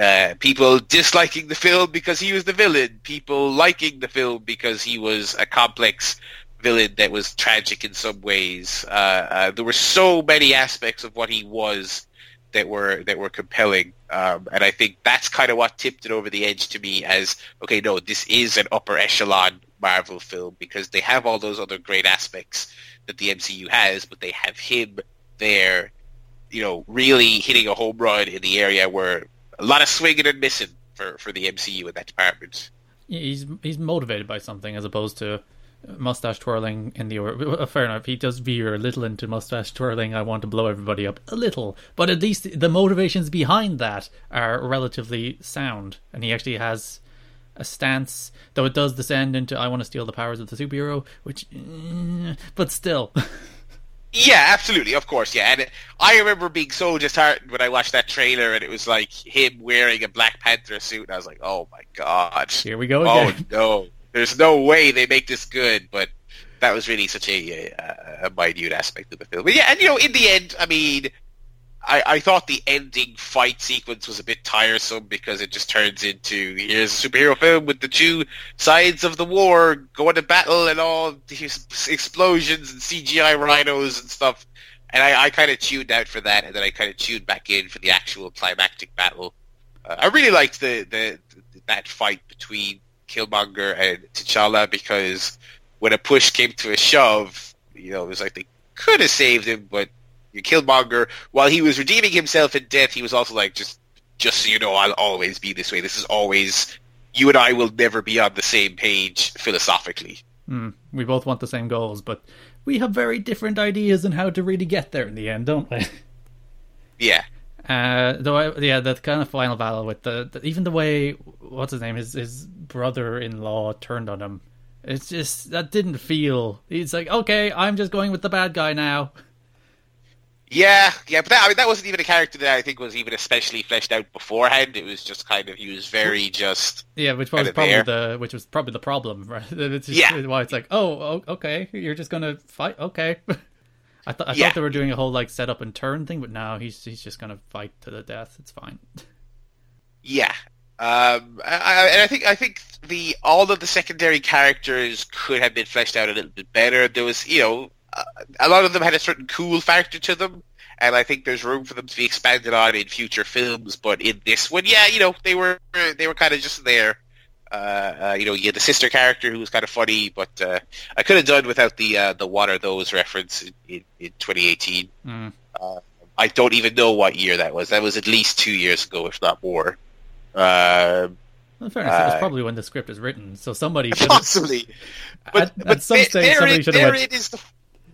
uh, people disliking the film because he was the villain, people liking the film because he was a complex villain that was tragic in some ways. Uh, uh, there were so many aspects of what he was that were that were compelling, um, and I think that's kind of what tipped it over the edge to me. As okay, no, this is an upper echelon Marvel film because they have all those other great aspects that the MCU has, but they have him there, you know, really hitting a home run in the area where a lot of swinging and missing for, for the MCU in that department. He's he's motivated by something as opposed to mustache twirling in the uh, fair enough. He does veer a little into mustache twirling. I want to blow everybody up a little. But at least the motivations behind that are relatively sound. And he actually has a stance, though it does descend into I want to steal the powers of the superhero, which, eh, but still. yeah, absolutely, of course, yeah. And it, I remember being so disheartened when I watched that trailer, and it was like him wearing a Black Panther suit, and I was like, oh my god, here we go oh, again. Oh no, there's no way they make this good, but. That was really such a, a, a minute aspect of the film. But yeah, and you know, in the end, I mean, I, I thought the ending fight sequence was a bit tiresome because it just turns into here's a superhero film with the two sides of the war going to battle and all these explosions and CGI rhinos and stuff. And I, I kind of tuned out for that, and then I kind of tuned back in for the actual climactic battle. Uh, I really liked the, the that fight between Killmonger and T'Challa because when a push came to a shove, you know, it was like they could have saved him, but Killmonger, while he was redeeming himself in death, he was also like, just, just so you know, I'll always be this way. This is always, you and I will never be on the same page philosophically. Mm, we both want the same goals, but we have very different ideas on how to really get there in the end, don't we? Yeah. Uh, though, I, yeah, that kind of final battle with the, the, even the way what's his name, his his brother-in-law turned on him. It's just that didn't feel. He's like, okay, I'm just going with the bad guy now. Yeah, yeah, but that, I mean, that wasn't even a character that I think was even especially fleshed out beforehand. It was just kind of he was very just yeah, which was probably there. the which was probably the problem, right? It's just, yeah, why it's like oh, okay, you're just gonna fight, okay. I thought I yeah. thought they were doing a whole like set up and turn thing, but now he's he's just gonna fight to the death. It's fine. Yeah, Um, I, I, and I think I think the all of the secondary characters could have been fleshed out a little bit better. There was, you know, a lot of them had a certain cool factor to them, and I think there's room for them to be expanded on in future films. But in this one, yeah, you know, they were they were kind of just there. Uh, uh, you know, you had the sister character who was kind of funny, but uh, I could have done without the uh, the "What are those?" reference in, in, in 2018. Mm. Uh, I don't even know what year that was. That was at least two years ago, if not more. Uh, in fairness, it was Uh, probably when the script was written, so somebody should possibly, but At- but at some there, stage somebody it, should have there went- it is. The,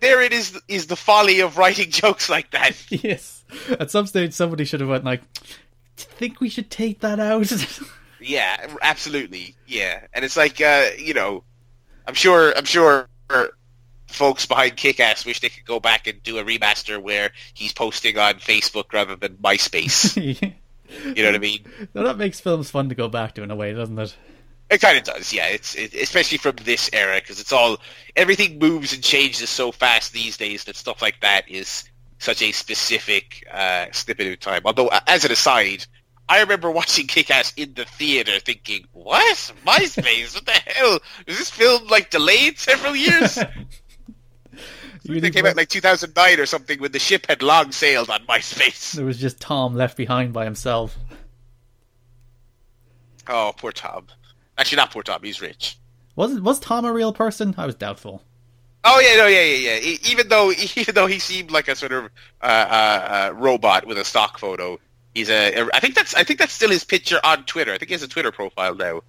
there it is. Is the folly of writing jokes like that? yes, at some stage somebody should have went like, "Think we should take that out?" Yeah, absolutely. Yeah, and it's like uh, you know, I'm sure. I'm sure folks behind Kick-Ass wish they could go back and do a remaster where he's posting on Facebook rather than MySpace. you know what I mean? no, that makes films fun to go back to in a way, doesn't it? It kind of does, yeah. It's it, especially from this era because it's all everything moves and changes so fast these days that stuff like that is such a specific uh, snippet of time. Although, as an aside, I remember watching Kick-Ass in the theater, thinking, "What MySpace? what the hell? Was this film like delayed several years?" You it came out like 2009 or something when the ship had long sailed on MySpace. There was just Tom left behind by himself. Oh, poor Tom. Actually, not poor Tom. He's rich. Was was Tom a real person? I was doubtful. Oh yeah, no, yeah, yeah, yeah. Even though, even though he seemed like a sort of uh, uh, uh, robot with a stock photo, he's a. I think that's. I think that's still his picture on Twitter. I think he has a Twitter profile now.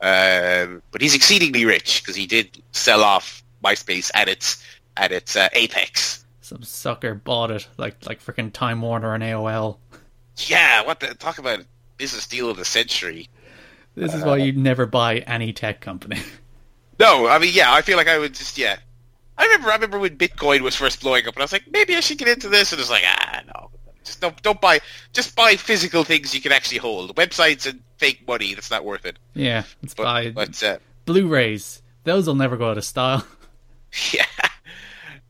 Um, but he's exceedingly rich because he did sell off MySpace at its at its uh, apex. Some sucker bought it, like like freaking Time Warner and AOL. Yeah, what the talk about business deal of the century. This is why you never buy any tech company. No, I mean, yeah, I feel like I would just, yeah. I remember, I remember when Bitcoin was first blowing up, and I was like, maybe I should get into this, and it's like, ah, no, just don't, don't buy, just buy physical things you can actually hold. Websites and fake money, that's not worth it. yeah, let's But, buy but uh, Blu-rays. Those will never go out of style. yeah,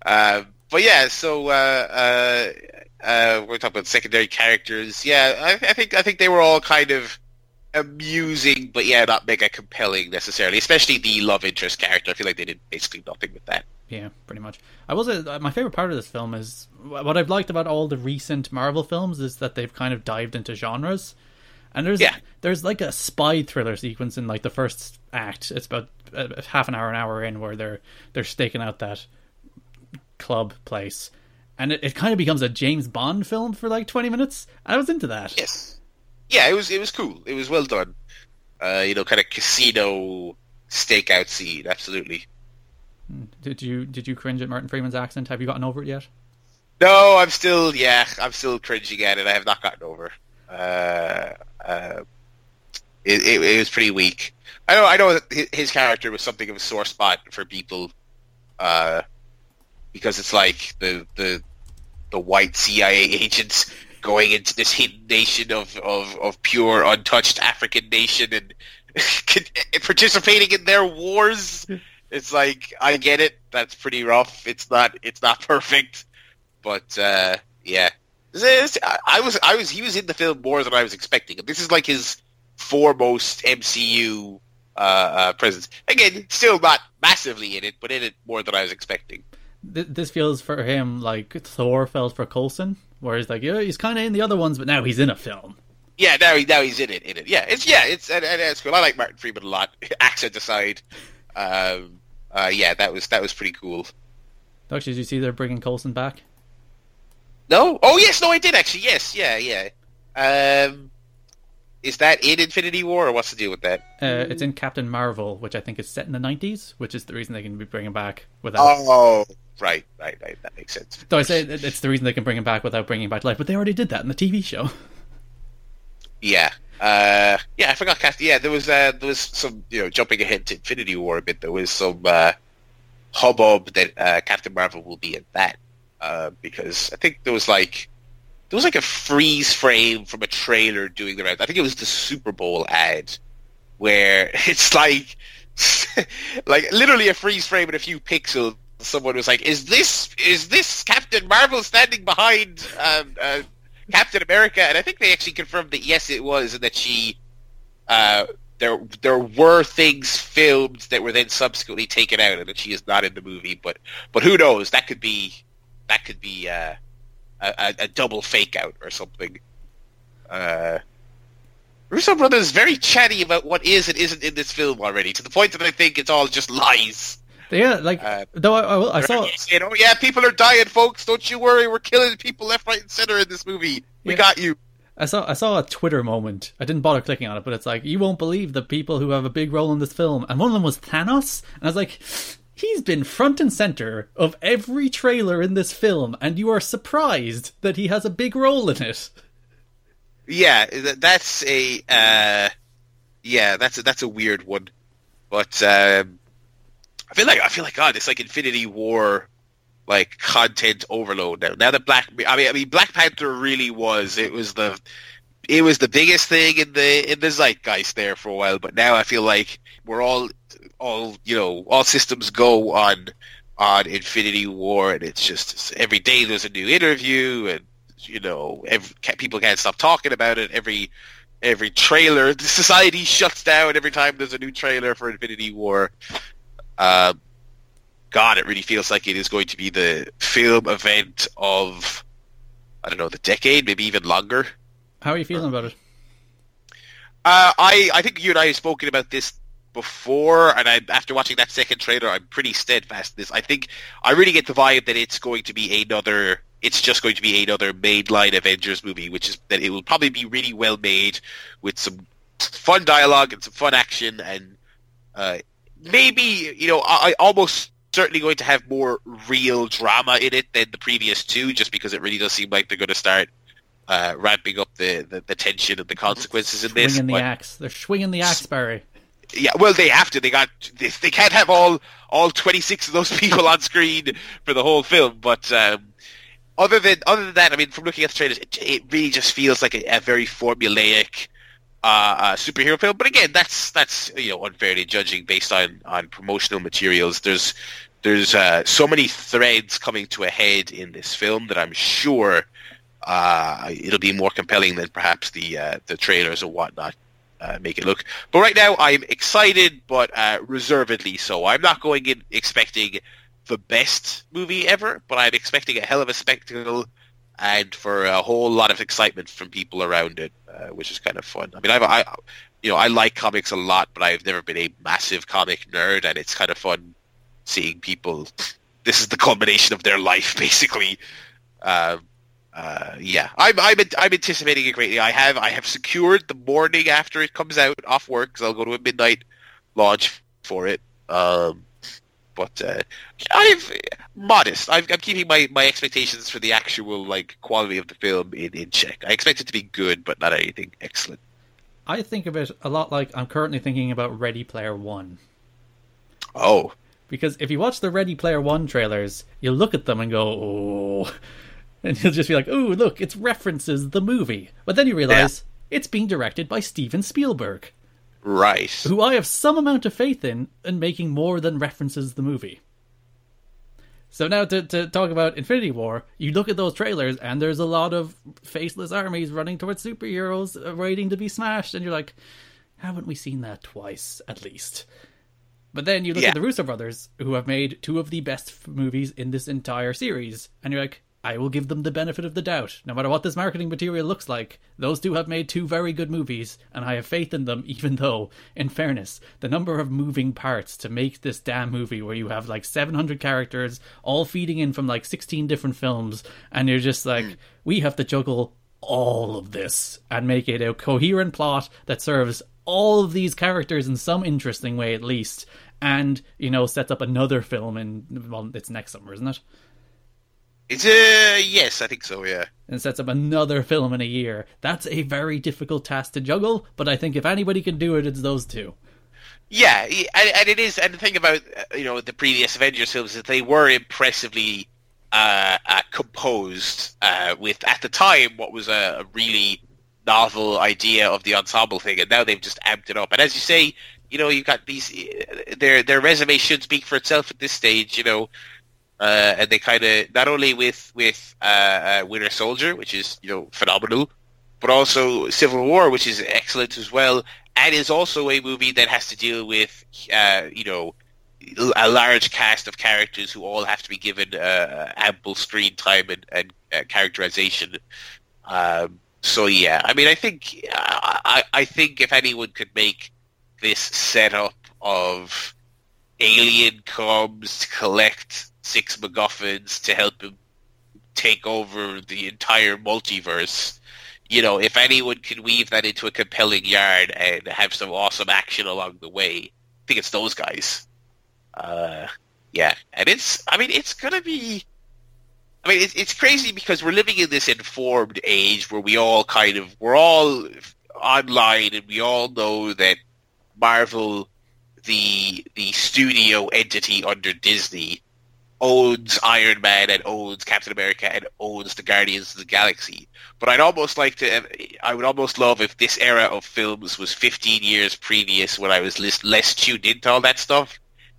um, but yeah, so uh, uh, uh, we're talking about secondary characters. Yeah, I, I think, I think they were all kind of amusing, but yeah, not mega compelling necessarily. Especially the love interest character. I feel like they did basically nothing with that. Yeah, pretty much. I was uh, my favorite part of this film is what I've liked about all the recent Marvel films is that they've kind of dived into genres. And there's Yeah. there's like a spy thriller sequence in like the first act. It's about uh, half an hour, an hour in, where they're they're staking out that club place, and it, it kind of becomes a James Bond film for like twenty minutes. I was into that. Yes. Yeah, it was it was cool. It was well done. Uh, you know, kind of casino stakeout scene. Absolutely. Did you did you cringe at Martin Freeman's accent? Have you gotten over it yet? No, I'm still yeah, I'm still cringing at it. I have not gotten over. Uh, uh, it, it, it was pretty weak. I know I know that his character was something of a sore spot for people, uh, because it's like the the the white CIA agents going into this hidden nation of, of, of pure untouched African nation and participating in their wars. It's like I get it. That's pretty rough. It's not. It's not perfect, but uh, yeah. This- I was. I was. He was in the film more than I was expecting. This is like his foremost MCU uh, uh, presence. Again, still not massively in it, but in it more than I was expecting. This feels for him like Thor felt for Coulson, where he's like, yeah, he's kind of in the other ones, but now he's in a film. Yeah, now he now he's in it. In it. Yeah, it's yeah, it's and, and it's cool. I like Martin Freeman a lot. Accent aside, um, uh, yeah, that was that was pretty cool. Actually, did you see they're bringing Coulson back? No, oh yes, no, I did actually. Yes, yeah, yeah. Um, is that in Infinity War, or what's the deal with that? Uh, it's in Captain Marvel, which I think is set in the 90s, which is the reason they can be bringing back without. Oh, right, right, right. That makes sense. Though I say it's the reason they can bring him back without bringing him back to life, but they already did that in the TV show. Yeah. Uh, yeah, I forgot. Captain. Yeah, there was uh, there was some you know jumping ahead to Infinity War a bit. There was some uh, hubbub that uh, Captain Marvel will be in that uh, because I think there was like there was like a freeze frame from a trailer doing the round. I think it was the Super Bowl ad where it's like like literally a freeze frame and a few pixels. Someone was like, "Is this is this Captain Marvel standing behind um, uh, Captain America?" And I think they actually confirmed that yes, it was, and that she uh, there there were things filmed that were then subsequently taken out, and that she is not in the movie. But but who knows? That could be that could be uh, a, a double fake out or something. Uh, Russo brothers very chatty about what is and isn't in this film already, to the point that I think it's all just lies. Yeah, like Uh, though I, I, I saw You know, yeah, people are dying, folks. Don't you worry. We're killing people left, right, and center in this movie. We Yeah. got you. I saw I saw a Twitter moment. I didn't bother clicking on it, but it's like you won't believe the people who have a big role in this film, and one of them was Thanos, and I was like, he's been front and center of every trailer in this film, and you are surprised that he has a big role in it. Yeah, that's a uh, yeah, that's a, that's a weird one. But um, I feel like I feel like God, it's like Infinity War, like content overload now. Now that Black, I mean, I mean, Black Panther really was. It was the it was the biggest thing in the in the zeitgeist there for a while. But now I feel like we're all all you know all systems go on on Infinity War, and it's just every day there's a new interview and you know, every, people can't stop talking about it. Every every trailer, the society shuts down every time there's a new trailer for Infinity War. Um, God, it really feels like it is going to be the film event of I don't know the decade, maybe even longer. How are you feeling about it? Uh, I I think you and I have spoken about this before, and I after watching that second trailer, I'm pretty steadfast in this. I think I really get the vibe that it's going to be another. It's just going to be another mainline Avengers movie, which is that it will probably be really well made with some fun dialogue and some fun action, and uh, maybe you know I, I almost certainly going to have more real drama in it than the previous two, just because it really does seem like they're going to start uh, ramping up the, the, the tension and the consequences in this. Swinging the but- axe. They're swinging the axe, Barry. yeah, well, they have to. They got. They, they can't have all all twenty six of those people on screen for the whole film. But um, other than other than that, I mean, from looking at the trailers, it, it really just feels like a, a very formulaic uh, uh, superhero film. But again, that's that's you know unfairly judging based on on promotional materials. There's there's uh, so many threads coming to a head in this film that I'm sure uh, it'll be more compelling than perhaps the uh, the trailers or whatnot uh, make it look. But right now, I'm excited, but uh, reservedly so. I'm not going in expecting the best movie ever, but I'm expecting a hell of a spectacle and for a whole lot of excitement from people around it, uh, which is kind of fun. I mean, I've, I, you know, I like comics a lot, but I've never been a massive comic nerd, and it's kind of fun seeing people. This is the culmination of their life, basically. Um, uh, yeah, I'm I'm I'm anticipating it greatly. I have I have secured the morning after it comes out off work because I'll go to a midnight launch for it. Um, but uh, I've modest. I've, I'm keeping my, my expectations for the actual like quality of the film in, in check. I expect it to be good, but not anything excellent. I think of it a lot like I'm currently thinking about Ready Player One. Oh, Because if you watch the Ready Player One trailers, you'll look at them and go, oh. And you'll just be like, oh, look, it's references the movie. But then you realize it's being directed by Steven Spielberg, right. who I have some amount of faith in in making more than references the movie. So now to, to talk about Infinity War, you look at those trailers and there's a lot of faceless armies running towards superheroes uh, waiting to be smashed, and you're like, haven't we seen that twice at least? But then you look Yeah. at the Russo brothers, who have made two of the best movies in this entire series, and you're like, I will give them the benefit of the doubt. No matter what this marketing material looks like, those two have made two very good movies, and I have faith in them, even though, in fairness, the number of moving parts to make this damn movie where you have like 700 characters all feeding in from like 16 different films, and you're just like, hmm. we have to juggle all of this and make it a coherent plot that serves all of these characters in some interesting way at least and you know sets up another film in well it's next summer isn't it It's uh yes, I think so. Yeah. and sets up another film in a year that's a very difficult task to juggle but i think if anybody can do it it's those two Yeah, and, and it is. And the thing about uh, you know the previous Avengers films is that they were impressively uh, uh, composed uh, with at the time what was a, a really novel idea of the ensemble thing, and now they've just amped it up. And as you say, you know, you've got these uh, their their resume should speak for itself at this stage. You know, uh, and they kind of not only with with uh, uh, Winter Soldier, which is you know phenomenal, but also Civil War, which is excellent as well. and is also a movie that has to deal with, uh, you know, a large cast of characters who all have to be given uh, ample screen time and, and uh, characterization. Um, so yeah, I mean, I think I, I think if anyone could make this setup of alien comes to collect six MacGuffins to help him take over the entire multiverse. You know, if anyone can weave that into a compelling yarn and have some awesome action along the way, I think it's those guys. Uh, yeah, and it's, I mean, it's gonna be, I mean, it's, it's crazy because we're living in this informed age where we all kind of, we're all online and we all know that Marvel, the the studio entity under Disney, owns Iron Man and owns Captain America and owns the Guardians of the Galaxy. But I'd almost like to, I would almost love if this era of films was 15 years previous when I was less, less tuned into all that stuff.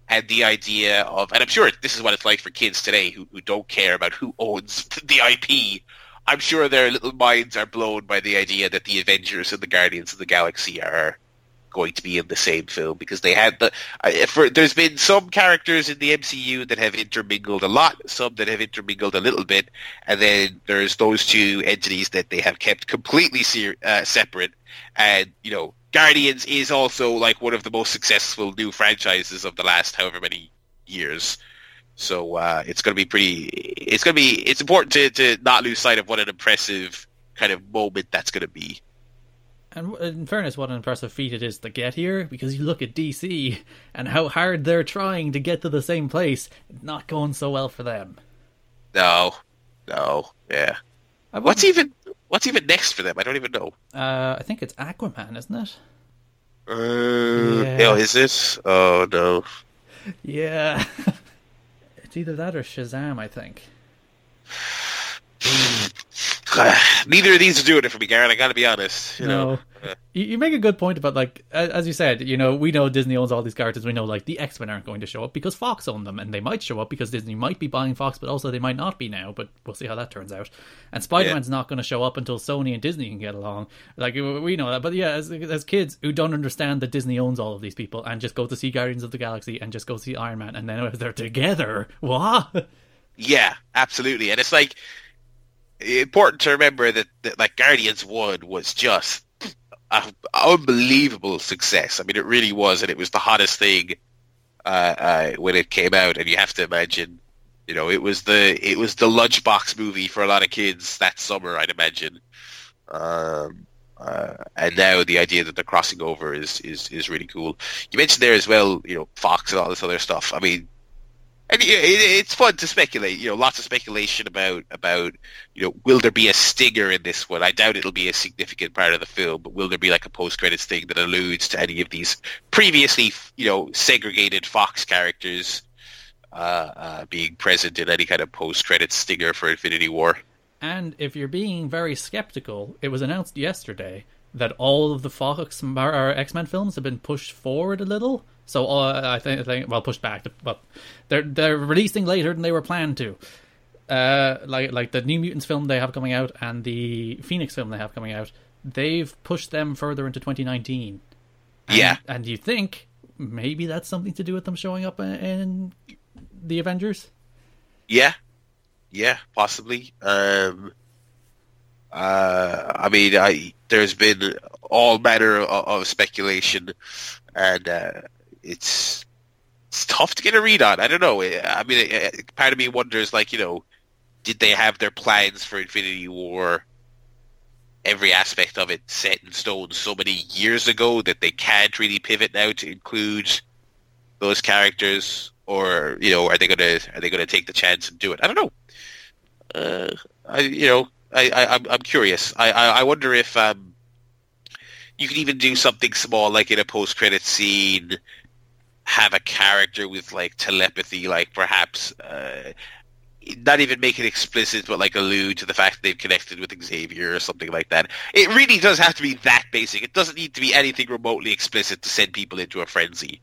And the idea of, and I'm sure this is what it's like for kids today who, who don't care about who owns the IP. I'm sure their little minds are blown by the idea that the Avengers and the Guardians of the Galaxy are going to be in the same film because they had the uh, for there's been some characters in the MCU that have intermingled a lot, some that have intermingled a little bit, and then there's those two entities that they have kept completely uh, separate. And you know, Guardians is also like one of the most successful new franchises of the last however many years. So uh, it's going to be pretty. It's going to be. It's important to, to not lose sight of what an impressive kind of moment that's going to be. And in fairness, what an impressive feat it is to get here, because you look at DC and how hard they're trying to get to the same place, not going so well for them. No, no, yeah. What's even what's even next for them? I don't even know. Uh, I think it's Aquaman, isn't it? Uh, yeah. Oh, is it? Oh no. Yeah. it's either that or Shazam, I think. Neither of these are doing it for me, Garrett. I got to be honest. You no, know? you, you make a good point about like as you said. You know, we know Disney owns all these characters. We know like the X Men aren't going to show up because Fox own them, and they might show up because Disney might be buying Fox, but also they might not be now. But we'll see how that turns out. And Spider Man's yeah. not going to show up until Sony and Disney can get along. Like we know that. But yeah, as as kids who don't understand that Disney owns all of these people and just go to see Guardians of the Galaxy and just go see Iron Man, and then if they're together, what? Yeah, absolutely. And it's like important to remember that, that like Guardians One was just an unbelievable success. I mean, it really was, and it was the hottest thing uh, uh, when it came out. And you have to imagine, you know, it was the it was the lunchbox movie for a lot of kids that summer. I'd imagine. Um, uh, and now the idea that they're crossing over is, is, is really cool. You mentioned there as well, you know, Fox and all this other stuff. I mean, and it, it's fun to speculate. You know, lots of speculation about about you know, will there be a stinger in this one? I doubt it'll be a significant part of the film, but will there be like a post credits thing that alludes to any of these previously you know segregated Fox characters uh, uh, being present in any kind of post credits stinger for Infinity War? And if you're being very skeptical, it was announced yesterday that all of the Fox X Men films have been pushed forward a little. So uh, I, think, I think, well, pushed back. But they're they're releasing later than they were planned to. Uh, like like the New Mutants film they have coming out and the Phoenix film they have coming out, they've pushed them further into 2019. And, yeah, and you think maybe that's something to do with them showing up in, in the Avengers? Yeah, yeah, possibly. Um, uh, I mean, I there's been all manner of, of speculation, and uh, it's it's tough to get a read on. I don't know. I mean, part of me wonders, like, you know, did they have their plans for Infinity War, every aspect of it set in stone so many years ago that they can't really pivot now to include those characters, or you know, are they gonna are they gonna take the chance and do it? I don't know. Uh, I you know, I, I I'm, I'm curious. I, I, I wonder if um, you could even do something small, like in a post credit scene, have a character with like telepathy, like perhaps uh, not even make it explicit, but like allude to the fact that they've connected with Xavier or something like that. It really does have to be that basic. It doesn't need to be anything remotely explicit to send people into a frenzy.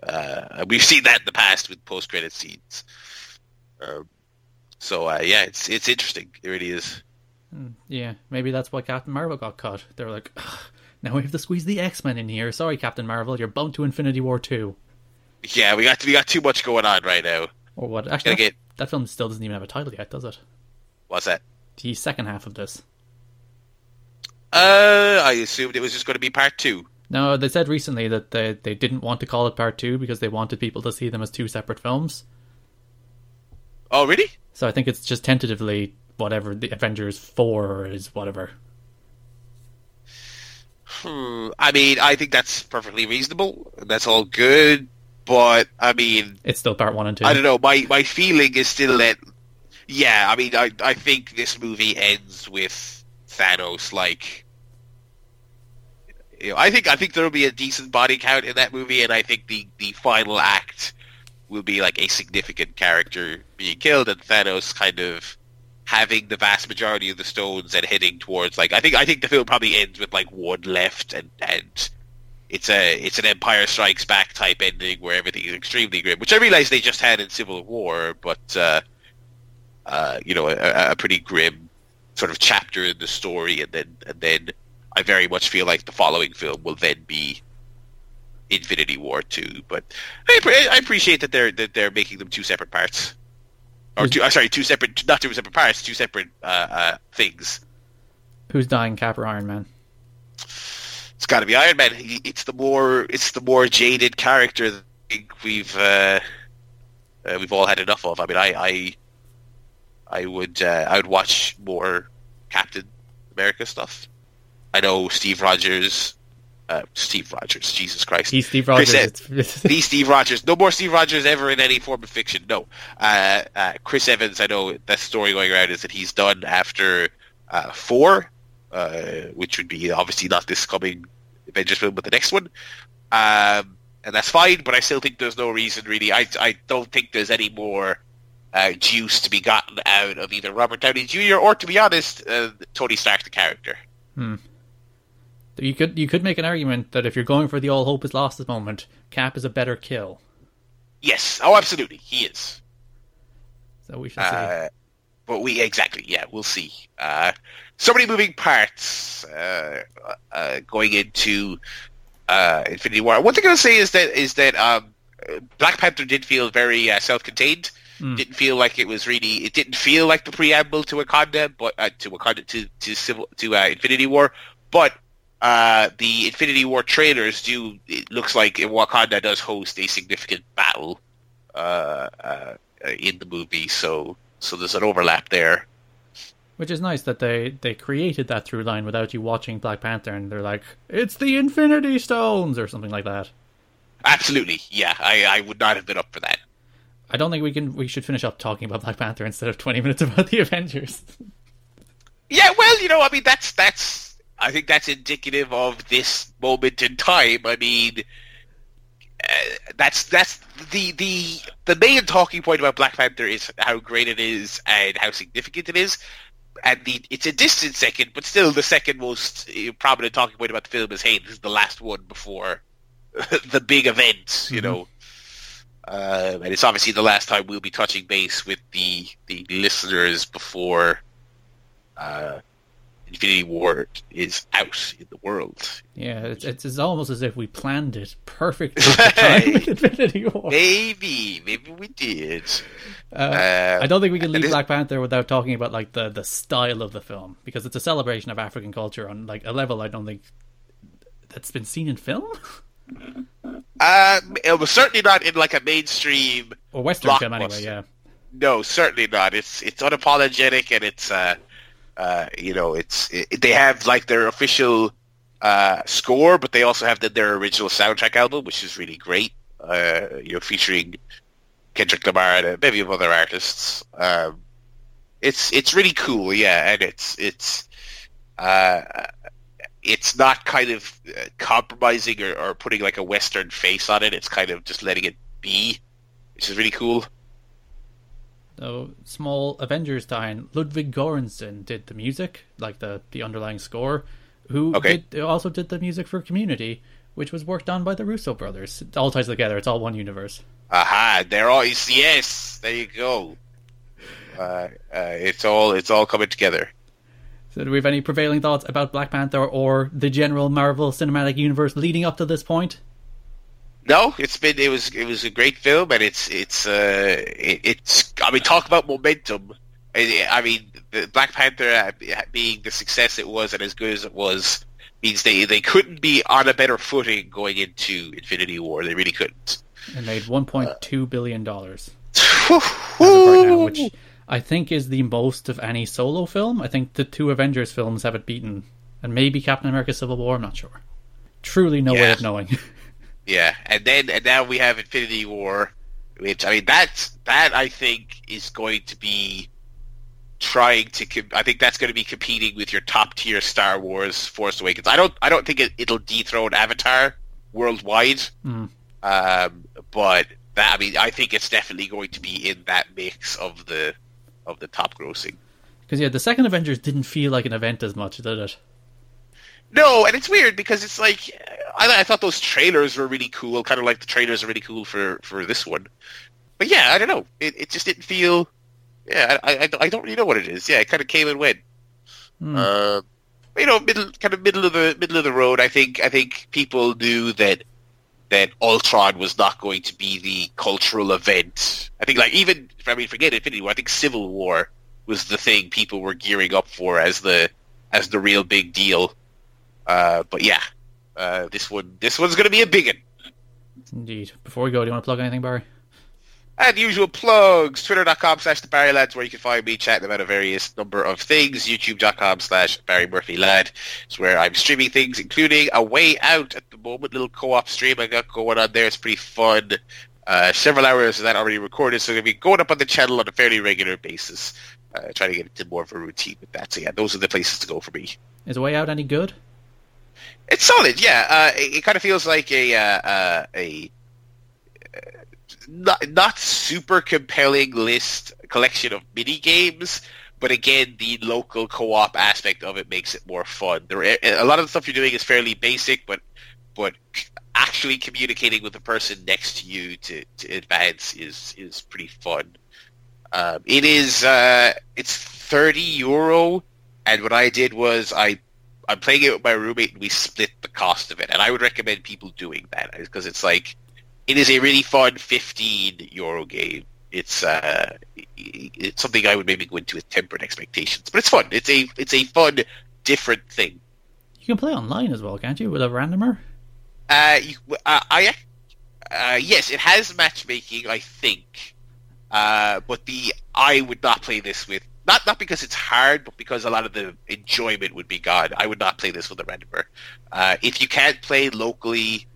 Uh, we've seen that in the past with post-credit scenes. Um, so uh, yeah, it's it's interesting. It really is. Hmm, yeah, maybe that's why Captain Marvel got cut. They're like, Now we have to squeeze the X Men in here. Sorry, Captain Marvel, you're bumped to Infinity War two. Yeah, we got we got too much going on right now. Or what? Actually, that, get- that film still doesn't even have a title yet, does it? What's that? The second half of this. Uh, I assumed it was just going to be part two. No, they said recently that they they didn't want to call it part two because they wanted people to see them as two separate films. Oh, really? So I think it's just tentatively whatever the Avengers four is whatever. Hmm. I mean, I think that's perfectly reasonable. That's all good. But I mean, It's still part one and two. I don't know. My my feeling is still that. Yeah, I mean, I I think this movie ends with Thanos like. You know, I think I think there will be a decent body count in that movie, and I think the the final act will be like a significant character being killed, and Thanos kind of having the vast majority of the stones and heading towards like I think I think the film probably ends with like one left, and and it's a it's an Empire Strikes Back type ending where everything is extremely grim, which I realize they just had in Civil War, but uh, uh, you know, a, a pretty grim sort of chapter in the story, and then and then I very much feel like the following film will then be Infinity War two. But I, I appreciate that they're that they're making them two separate parts, or two. Sorry, two separate, not two separate parts, two separate uh, uh, things. Who's dying, Cap or Iron Man? It's got to be Iron Man. He- It's the more it's the more jaded character that I think we've uh, uh, we've all had enough of. I mean, I I, I would uh, I would watch more Captain America stuff. I know Steve Rogers, uh, Steve Rogers, Jesus Christ, He's Steve Rogers. The Steve Rogers. No more Steve Rogers ever in any form of fiction. No. Uh, uh, Chris Evans, I know that story going around is that he's done after uh, four, uh, which would be obviously not this coming Avengers film, but the next one. Um, and that's fine, but I still think there's no reason really. I, I don't think there's any more uh, juice to be gotten out of either Robert Downey Jr. or, to be honest, uh, Tony Stark the character. you could you could make an argument that if you're going for the all hope is lost at the moment, Cap is a better kill. Yes. Oh, absolutely. He is. So we should see. Uh, but we exactly, yeah, we'll see. So many moving parts uh, uh, going into uh, Infinity War. One thing I'm gonna say is that is that um, Black Panther did feel very uh, self-contained. Didn't feel like it was really. It didn't feel like the preamble to Wakanda, but uh, to Wakanda to to civil to uh, Infinity War. But uh, the Infinity War trailers do. It looks like Wakanda does host a significant battle uh, uh, in the movie. So so there's an overlap there. Which is nice that they they created that through line without you watching Black Panther and they're like, it's the Infinity Stones or something like that. Absolutely, yeah. I, I would not have been up for that. I don't think we can we should finish up talking about Black Panther instead of twenty minutes about the Avengers. Yeah, well, you know, I mean, that's that's. I think that's indicative of this moment in time. I mean, uh, that's that's the the the main talking point about Black Panther is how great it is and how significant it is. And the it's a distant second, but still the second most uh, prominent talking point about the film is, hey, this is the last one before the big event, you know. Uh, and it's obviously the last time we'll be touching base with the the listeners before uh, Infinity War is out in the world. Yeah, it's, it's it's almost as if we planned it perfectly with Infinity War. Maybe, maybe we did. Uh, Uh, I don't think we can leave Black Panther without talking about like the the style of the film because it's a celebration of African culture on like a level I don't think that's been seen in film Uh, it was certainly not in like a mainstream. or Western film anyway. Yeah, No, certainly not. It's it's unapologetic and it's uh, uh, you know, it's it, they have like their official uh score, but they also have the, their original soundtrack album, which is really great. Uh, you know, featuring Kendrick Lamar and a bevy of other artists. Um, it's it's really cool, yeah, and it's it's uh, it's not kind of uh, compromising or, or putting like a Western face on it. It's kind of just letting it be, which is really cool. So small Avengers tie Ludwig Göransson did the music, like the the underlying score. Who Okay. did, also did the music for Community, which was worked on by the Russo brothers. It all ties together. It's all one universe. Aha! They're all yes. There you go. Uh, uh, it's all it's all coming together. So, do we have any prevailing thoughts about Black Panther or the general Marvel Cinematic Universe leading up to this point? No, it's been it was it was a great film, and it's it's uh it, it's I mean talk about momentum. I, I mean, the Black Panther uh, being the success it was and as good as it was means they they couldn't be on a better footing going into Infinity War. They really couldn't. It made one point two billion dollars right now, which I think is the most of any solo film. I think the two Avengers films have it beaten, and maybe Captain America: Civil War. I'm not sure. Truly, no Yeah. way of knowing. Yeah, and then and now we have Infinity War, which I mean that's that I think is going to be trying to. Com- I think that's going to be competing with your top tier Star Wars Force Awakens. I don't I don't think it, it'll dethrone Avatar worldwide, Mm. um, but that I mean I think it's definitely going to be in that mix of the of the top grossing. Because yeah, the second Avengers didn't feel like an event as much, did it? No, and it's weird because it's like I, I thought those trailers were really cool, kind of like the trailers are really cool for for this one. But yeah, I don't know. It it just didn't feel. Yeah, I I, I don't really know what it is. Yeah, it kind of came and went. Hmm. Uh, you know, middle kind of middle of the middle of the road. I think I think people knew that that Ultron was not going to be the cultural event. I think like even I mean forget Infinity War. I think Civil War was the thing people were gearing up for as the as the real big deal. Uh, but yeah, uh, this one this one's going to be a big one. Indeed. Before we go, do you want to plug anything, Barry? And usual plugs, twitter.com slash the Barry Lads, where you can find me chatting about a various number of things. YouTube.com slash Barry Murphy Lad is where I'm streaming things, including A Way Out at the moment, little co-op stream I got going on there. It's pretty fun. Uh, several hours of that already recorded, so going to be going up on the channel on a fairly regular basis. Uh, trying to get into more of a routine with that. So yeah, those are the places to go for me. Is A Way Out any good? It's solid, yeah. Uh, it, it kind of feels like a uh, uh, a uh, not not super compelling list collection of mini games, but again, the local co-op aspect of it makes it more fun. There, a lot of the stuff you're doing is fairly basic, but but actually communicating with the person next to you to, to advance is is pretty fun. Um, it is uh, it's thirty euro, and what I did was I I'm playing it with my roommate and we split the cost of it. And I would recommend people doing that because it's like it is a really fun 15 euro game. It's uh, it's something I would maybe go into with tempered expectations, but it's fun. It's a it's a fun, different thing. You can play online as well, can't you, with a randomer? Uh, you, uh, I uh, yes, it has matchmaking, I think. Uh, but the I would not play this with not not because it's hard, but because a lot of the enjoyment would be gone. I would not play this with a randomer. Uh, if you can't play locally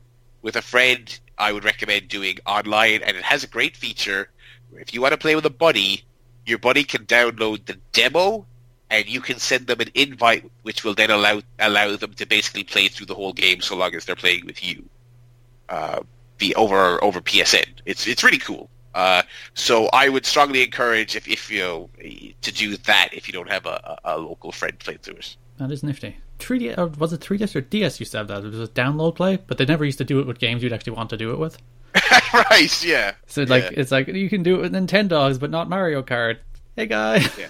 with a friend, I would recommend doing online, and it has a great feature. If you want to play with a buddy, your buddy can download the demo, and you can send them an invite, which will then allow allow them to basically play through the whole game so long as they're playing with you. Uh, over over PSN. It's it's really cool. Uh, so I would strongly encourage if, if you to do that if you don't have a, a, local friend play through it. That is nifty. 3D, or was it 3DS or DS used to have that? It was a download play, but they never used to do it with games you'd actually want to do it with. right? Yeah. So like Yeah. it's like you can do it with Nintendogs, but not Mario Kart. Hey guy. Yeah.